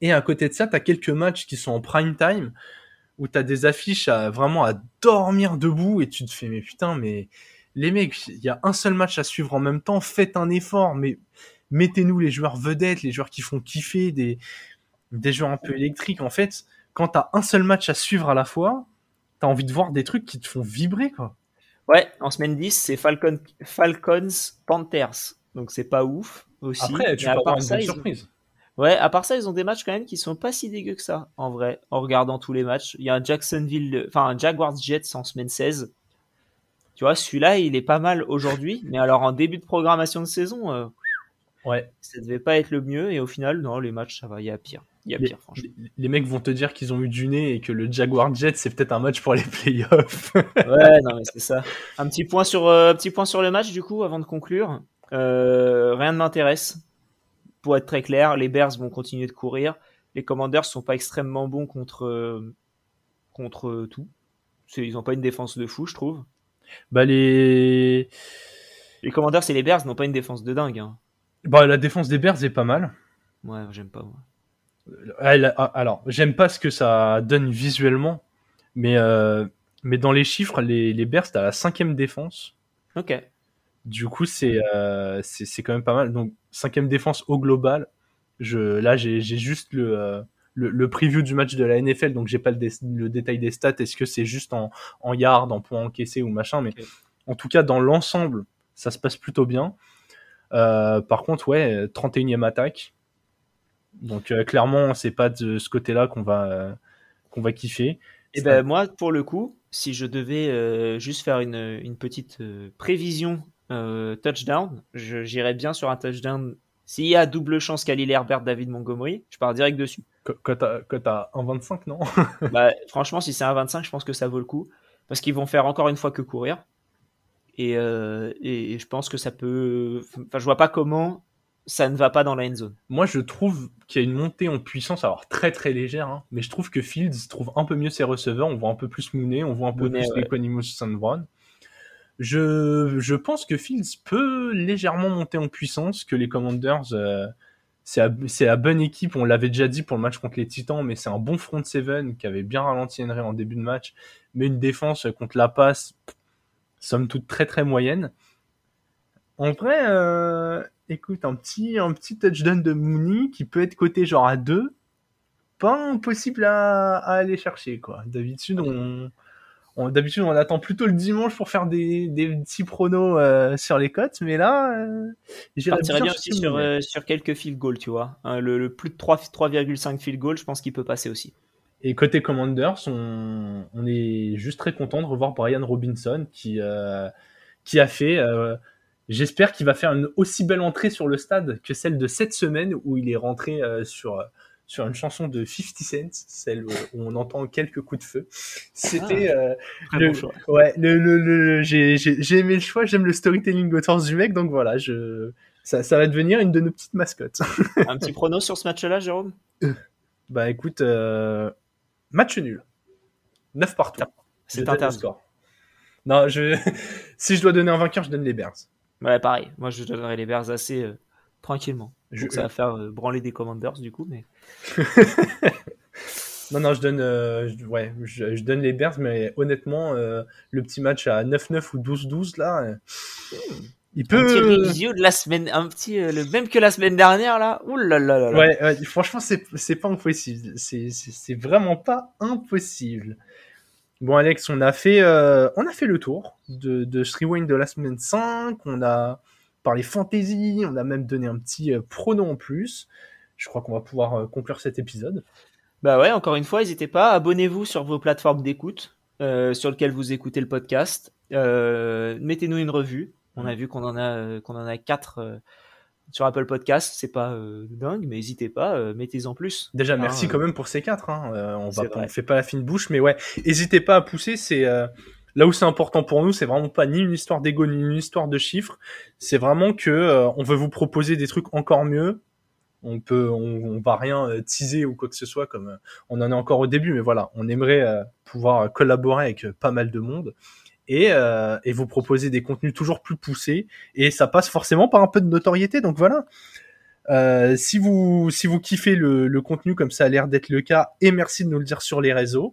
Et à côté de ça, tu as quelques matchs qui sont en prime time, où tu as des affiches vraiment à dormir debout, et tu te fais, mais putain, mais les mecs, il y a un seul match à suivre en même temps, faites un effort, mais mettez-nous les joueurs vedettes, les joueurs qui font kiffer, des, des joueurs un peu électriques. En fait, quand tu as un seul match à suivre à la fois, t'as envie de voir des trucs qui te font vibrer, quoi. Ouais, en semaine 10, c'est Falcon, Falcons Panthers. Donc c'est pas ouf aussi. Après, tu peux avoir une surprise. Ouais, à part ça, ils ont des matchs quand même qui sont pas si dégueux que ça, en vrai, en regardant tous les matchs. Il y a un Jacksonville, enfin un Jaguars Jets en semaine 16. Tu vois, celui-là, il est pas mal aujourd'hui, mais alors en début de programmation de saison, euh, ouais, ça devait pas être le mieux, et au final, non, les matchs, ça va, il y a pire. Il y a pire, franchement. Les, mecs vont te dire qu'ils ont eu du nez et que le Jaguar Jet, c'est peut-être un match pour les playoffs. ouais, non, mais c'est ça. Un petit point sur, euh, petit point sur le match, du coup, avant de conclure. Euh, rien ne m'intéresse. Pour être très clair, les Bears vont continuer de courir. Les Commanders sont pas extrêmement bons contre, euh, contre tout. Ils n'ont pas une défense de fou, je trouve. Bah, les. Les Commanders et les Bears n'ont pas une défense de dingue. Hein. Bah, la défense des Bears est pas mal. Ouais, j'aime pas, moi. Ah, alors, j'aime pas ce que ça donne visuellement, mais, euh, mais dans les chiffres, les, les Bears, t'as la cinquième défense. Ok. Du coup, c'est euh, c'est quand même pas mal. Donc, cinquième défense au global. Je, là, j'ai juste le, euh, le, le, preview du match de la NFL, donc j'ai pas le, le, détail des stats. Est-ce que c'est juste en, en yard, en points encaissés ou machin Mais en tout cas, dans l'ensemble, ça se passe plutôt bien. Euh, par contre, ouais, 31e attaque. Donc euh, clairement, c'est pas de ce côté-là qu'on va euh, qu'on va kiffer. Et ben moi, pour le coup, si je devais juste faire une, une petite prévision touchdown, j'irais bien sur un touchdown. S'il y a double chance Khalil Herbert, David Montgomery, je pars direct dessus. Quand t'as un 25, non? Bah, Franchement, si c'est un 25, je pense que ça vaut le coup. Parce qu'ils vont faire encore une fois que courir. Et, euh, et, je pense que ça peut. Enfin, je vois pas comment ça ne va pas dans la end zone. Moi, je trouve qu'il y a une montée en puissance, alors très très légère, hein, mais je trouve que Fields trouve un peu mieux ses receveurs. On voit un peu plus Mooney, on voit un peu plus ouais. Sandbrown. Je, je pense que Fields peut légèrement monter en puissance, que les Commanders. Euh, c'est la bonne équipe, on l'avait déjà dit pour le match contre les Titans, mais c'est un bon front seven qui avait bien ralenti Henry en début de match, mais une défense contre la passe, somme toute très très moyenne. En vrai, euh, écoute, un petit, un petit touchdown de Mooney qui peut être coté genre à 2, pas impossible à, aller chercher, quoi. D'habitude, on, on d'habitude, on attend plutôt le dimanche pour faire des, des petits pronos euh, sur les cotes, mais là, euh, j'irais bien, aussi sur, euh, sur quelques field goals, tu vois. Hein, le, plus de 3,5 field goals, je pense qu'il peut passer aussi. Et côté Commanders, on, on, est juste très content de revoir Brian Robinson qui, euh, qui a fait. Euh, j'espère qu'il va faire une aussi belle entrée sur le stade que celle de cette semaine où il est rentré euh, sur, sur une chanson de 50 Cent, celle où on entend quelques coups de feu. C'était. Ah, le, choix. Ouais, le, le, le j'ai aimé le choix, j'aime le storytelling autour du mec, donc voilà, je, ça, ça va devenir une de nos petites mascottes. un petit prono sur ce match-là, Jérôme? Bah écoute. Match nul. 9 partout. C'est. Score. Non, je... si je dois donner un vainqueur, je donne les Bears. Ouais, pareil. Moi, je donnerai les Bears assez euh, tranquillement. Je... ça va faire euh, branler des Commanders, du coup, mais. non, non, je donne, euh, ouais, je, donne les Bears, mais honnêtement, le petit match à 9-9 ou 12-12, là. Il peut. Un petit review de la semaine, un petit, le même que la semaine dernière, là. Ouh là là là. Ouais, ouais, franchement, c'est, c'est pas impossible. C'est, c'est, vraiment pas impossible. Bon, Alex, on a fait, euh, on a fait le tour de, de Rewind de la semaine 5. On a parlé fantasy. On a même donné un petit euh, pronom en plus. Je crois qu'on va pouvoir euh, conclure cet épisode. Bah ouais, encore une fois, n'hésitez pas. Abonnez-vous sur vos plateformes d'écoute, sur lesquelles vous écoutez le podcast. mettez-nous une revue on a vu qu'on en a euh, qu'on en a quatre euh, sur Apple Podcast, c'est pas euh, dingue, mais n'hésitez pas, mettez-en plus. Déjà, hein, merci quand même pour ces quatre. Hein. on va, on fait pas la fine bouche, mais ouais, n'hésitez pas à pousser. C'est là où c'est important pour nous, c'est vraiment pas ni une histoire d'ego ni une histoire de chiffres. C'est vraiment que on veut vous proposer des trucs encore mieux. On peut, on, va rien teaser ou quoi que ce soit, comme on en est encore au début, mais voilà, on aimerait pouvoir collaborer avec pas mal de monde et, euh, et vous proposer des contenus toujours plus poussés. Et ça passe forcément par un peu de notoriété. Donc voilà. Euh, si vous si vous kiffez le, le contenu comme ça a l'air d'être le cas et merci de nous le dire sur les réseaux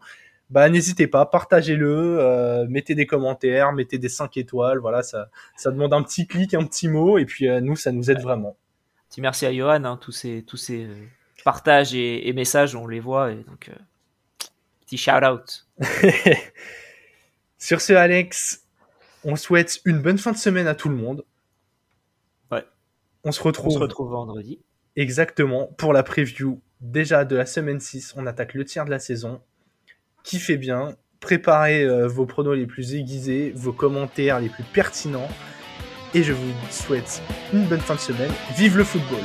bah n'hésitez pas partagez-le euh, mettez des commentaires mettez des 5 étoiles. Voilà ça ça demande un petit clic un petit mot. Et puis nous ça nous aide vraiment. Petit merci à Johan hein, tous ces tous ces partages et, et, messages on les voit. Et donc petit shout out Sur ce, Alex, on souhaite une bonne fin de semaine à tout le monde. Ouais. On se retrouve. On se retrouve vendredi. Exactement. Pour la preview déjà de la semaine 6, on attaque le tiers de la saison. Kiffez bien. Préparez euh, vos pronos les plus aiguisés, vos commentaires les plus pertinents. Et je vous souhaite une bonne fin de semaine. Vive le football!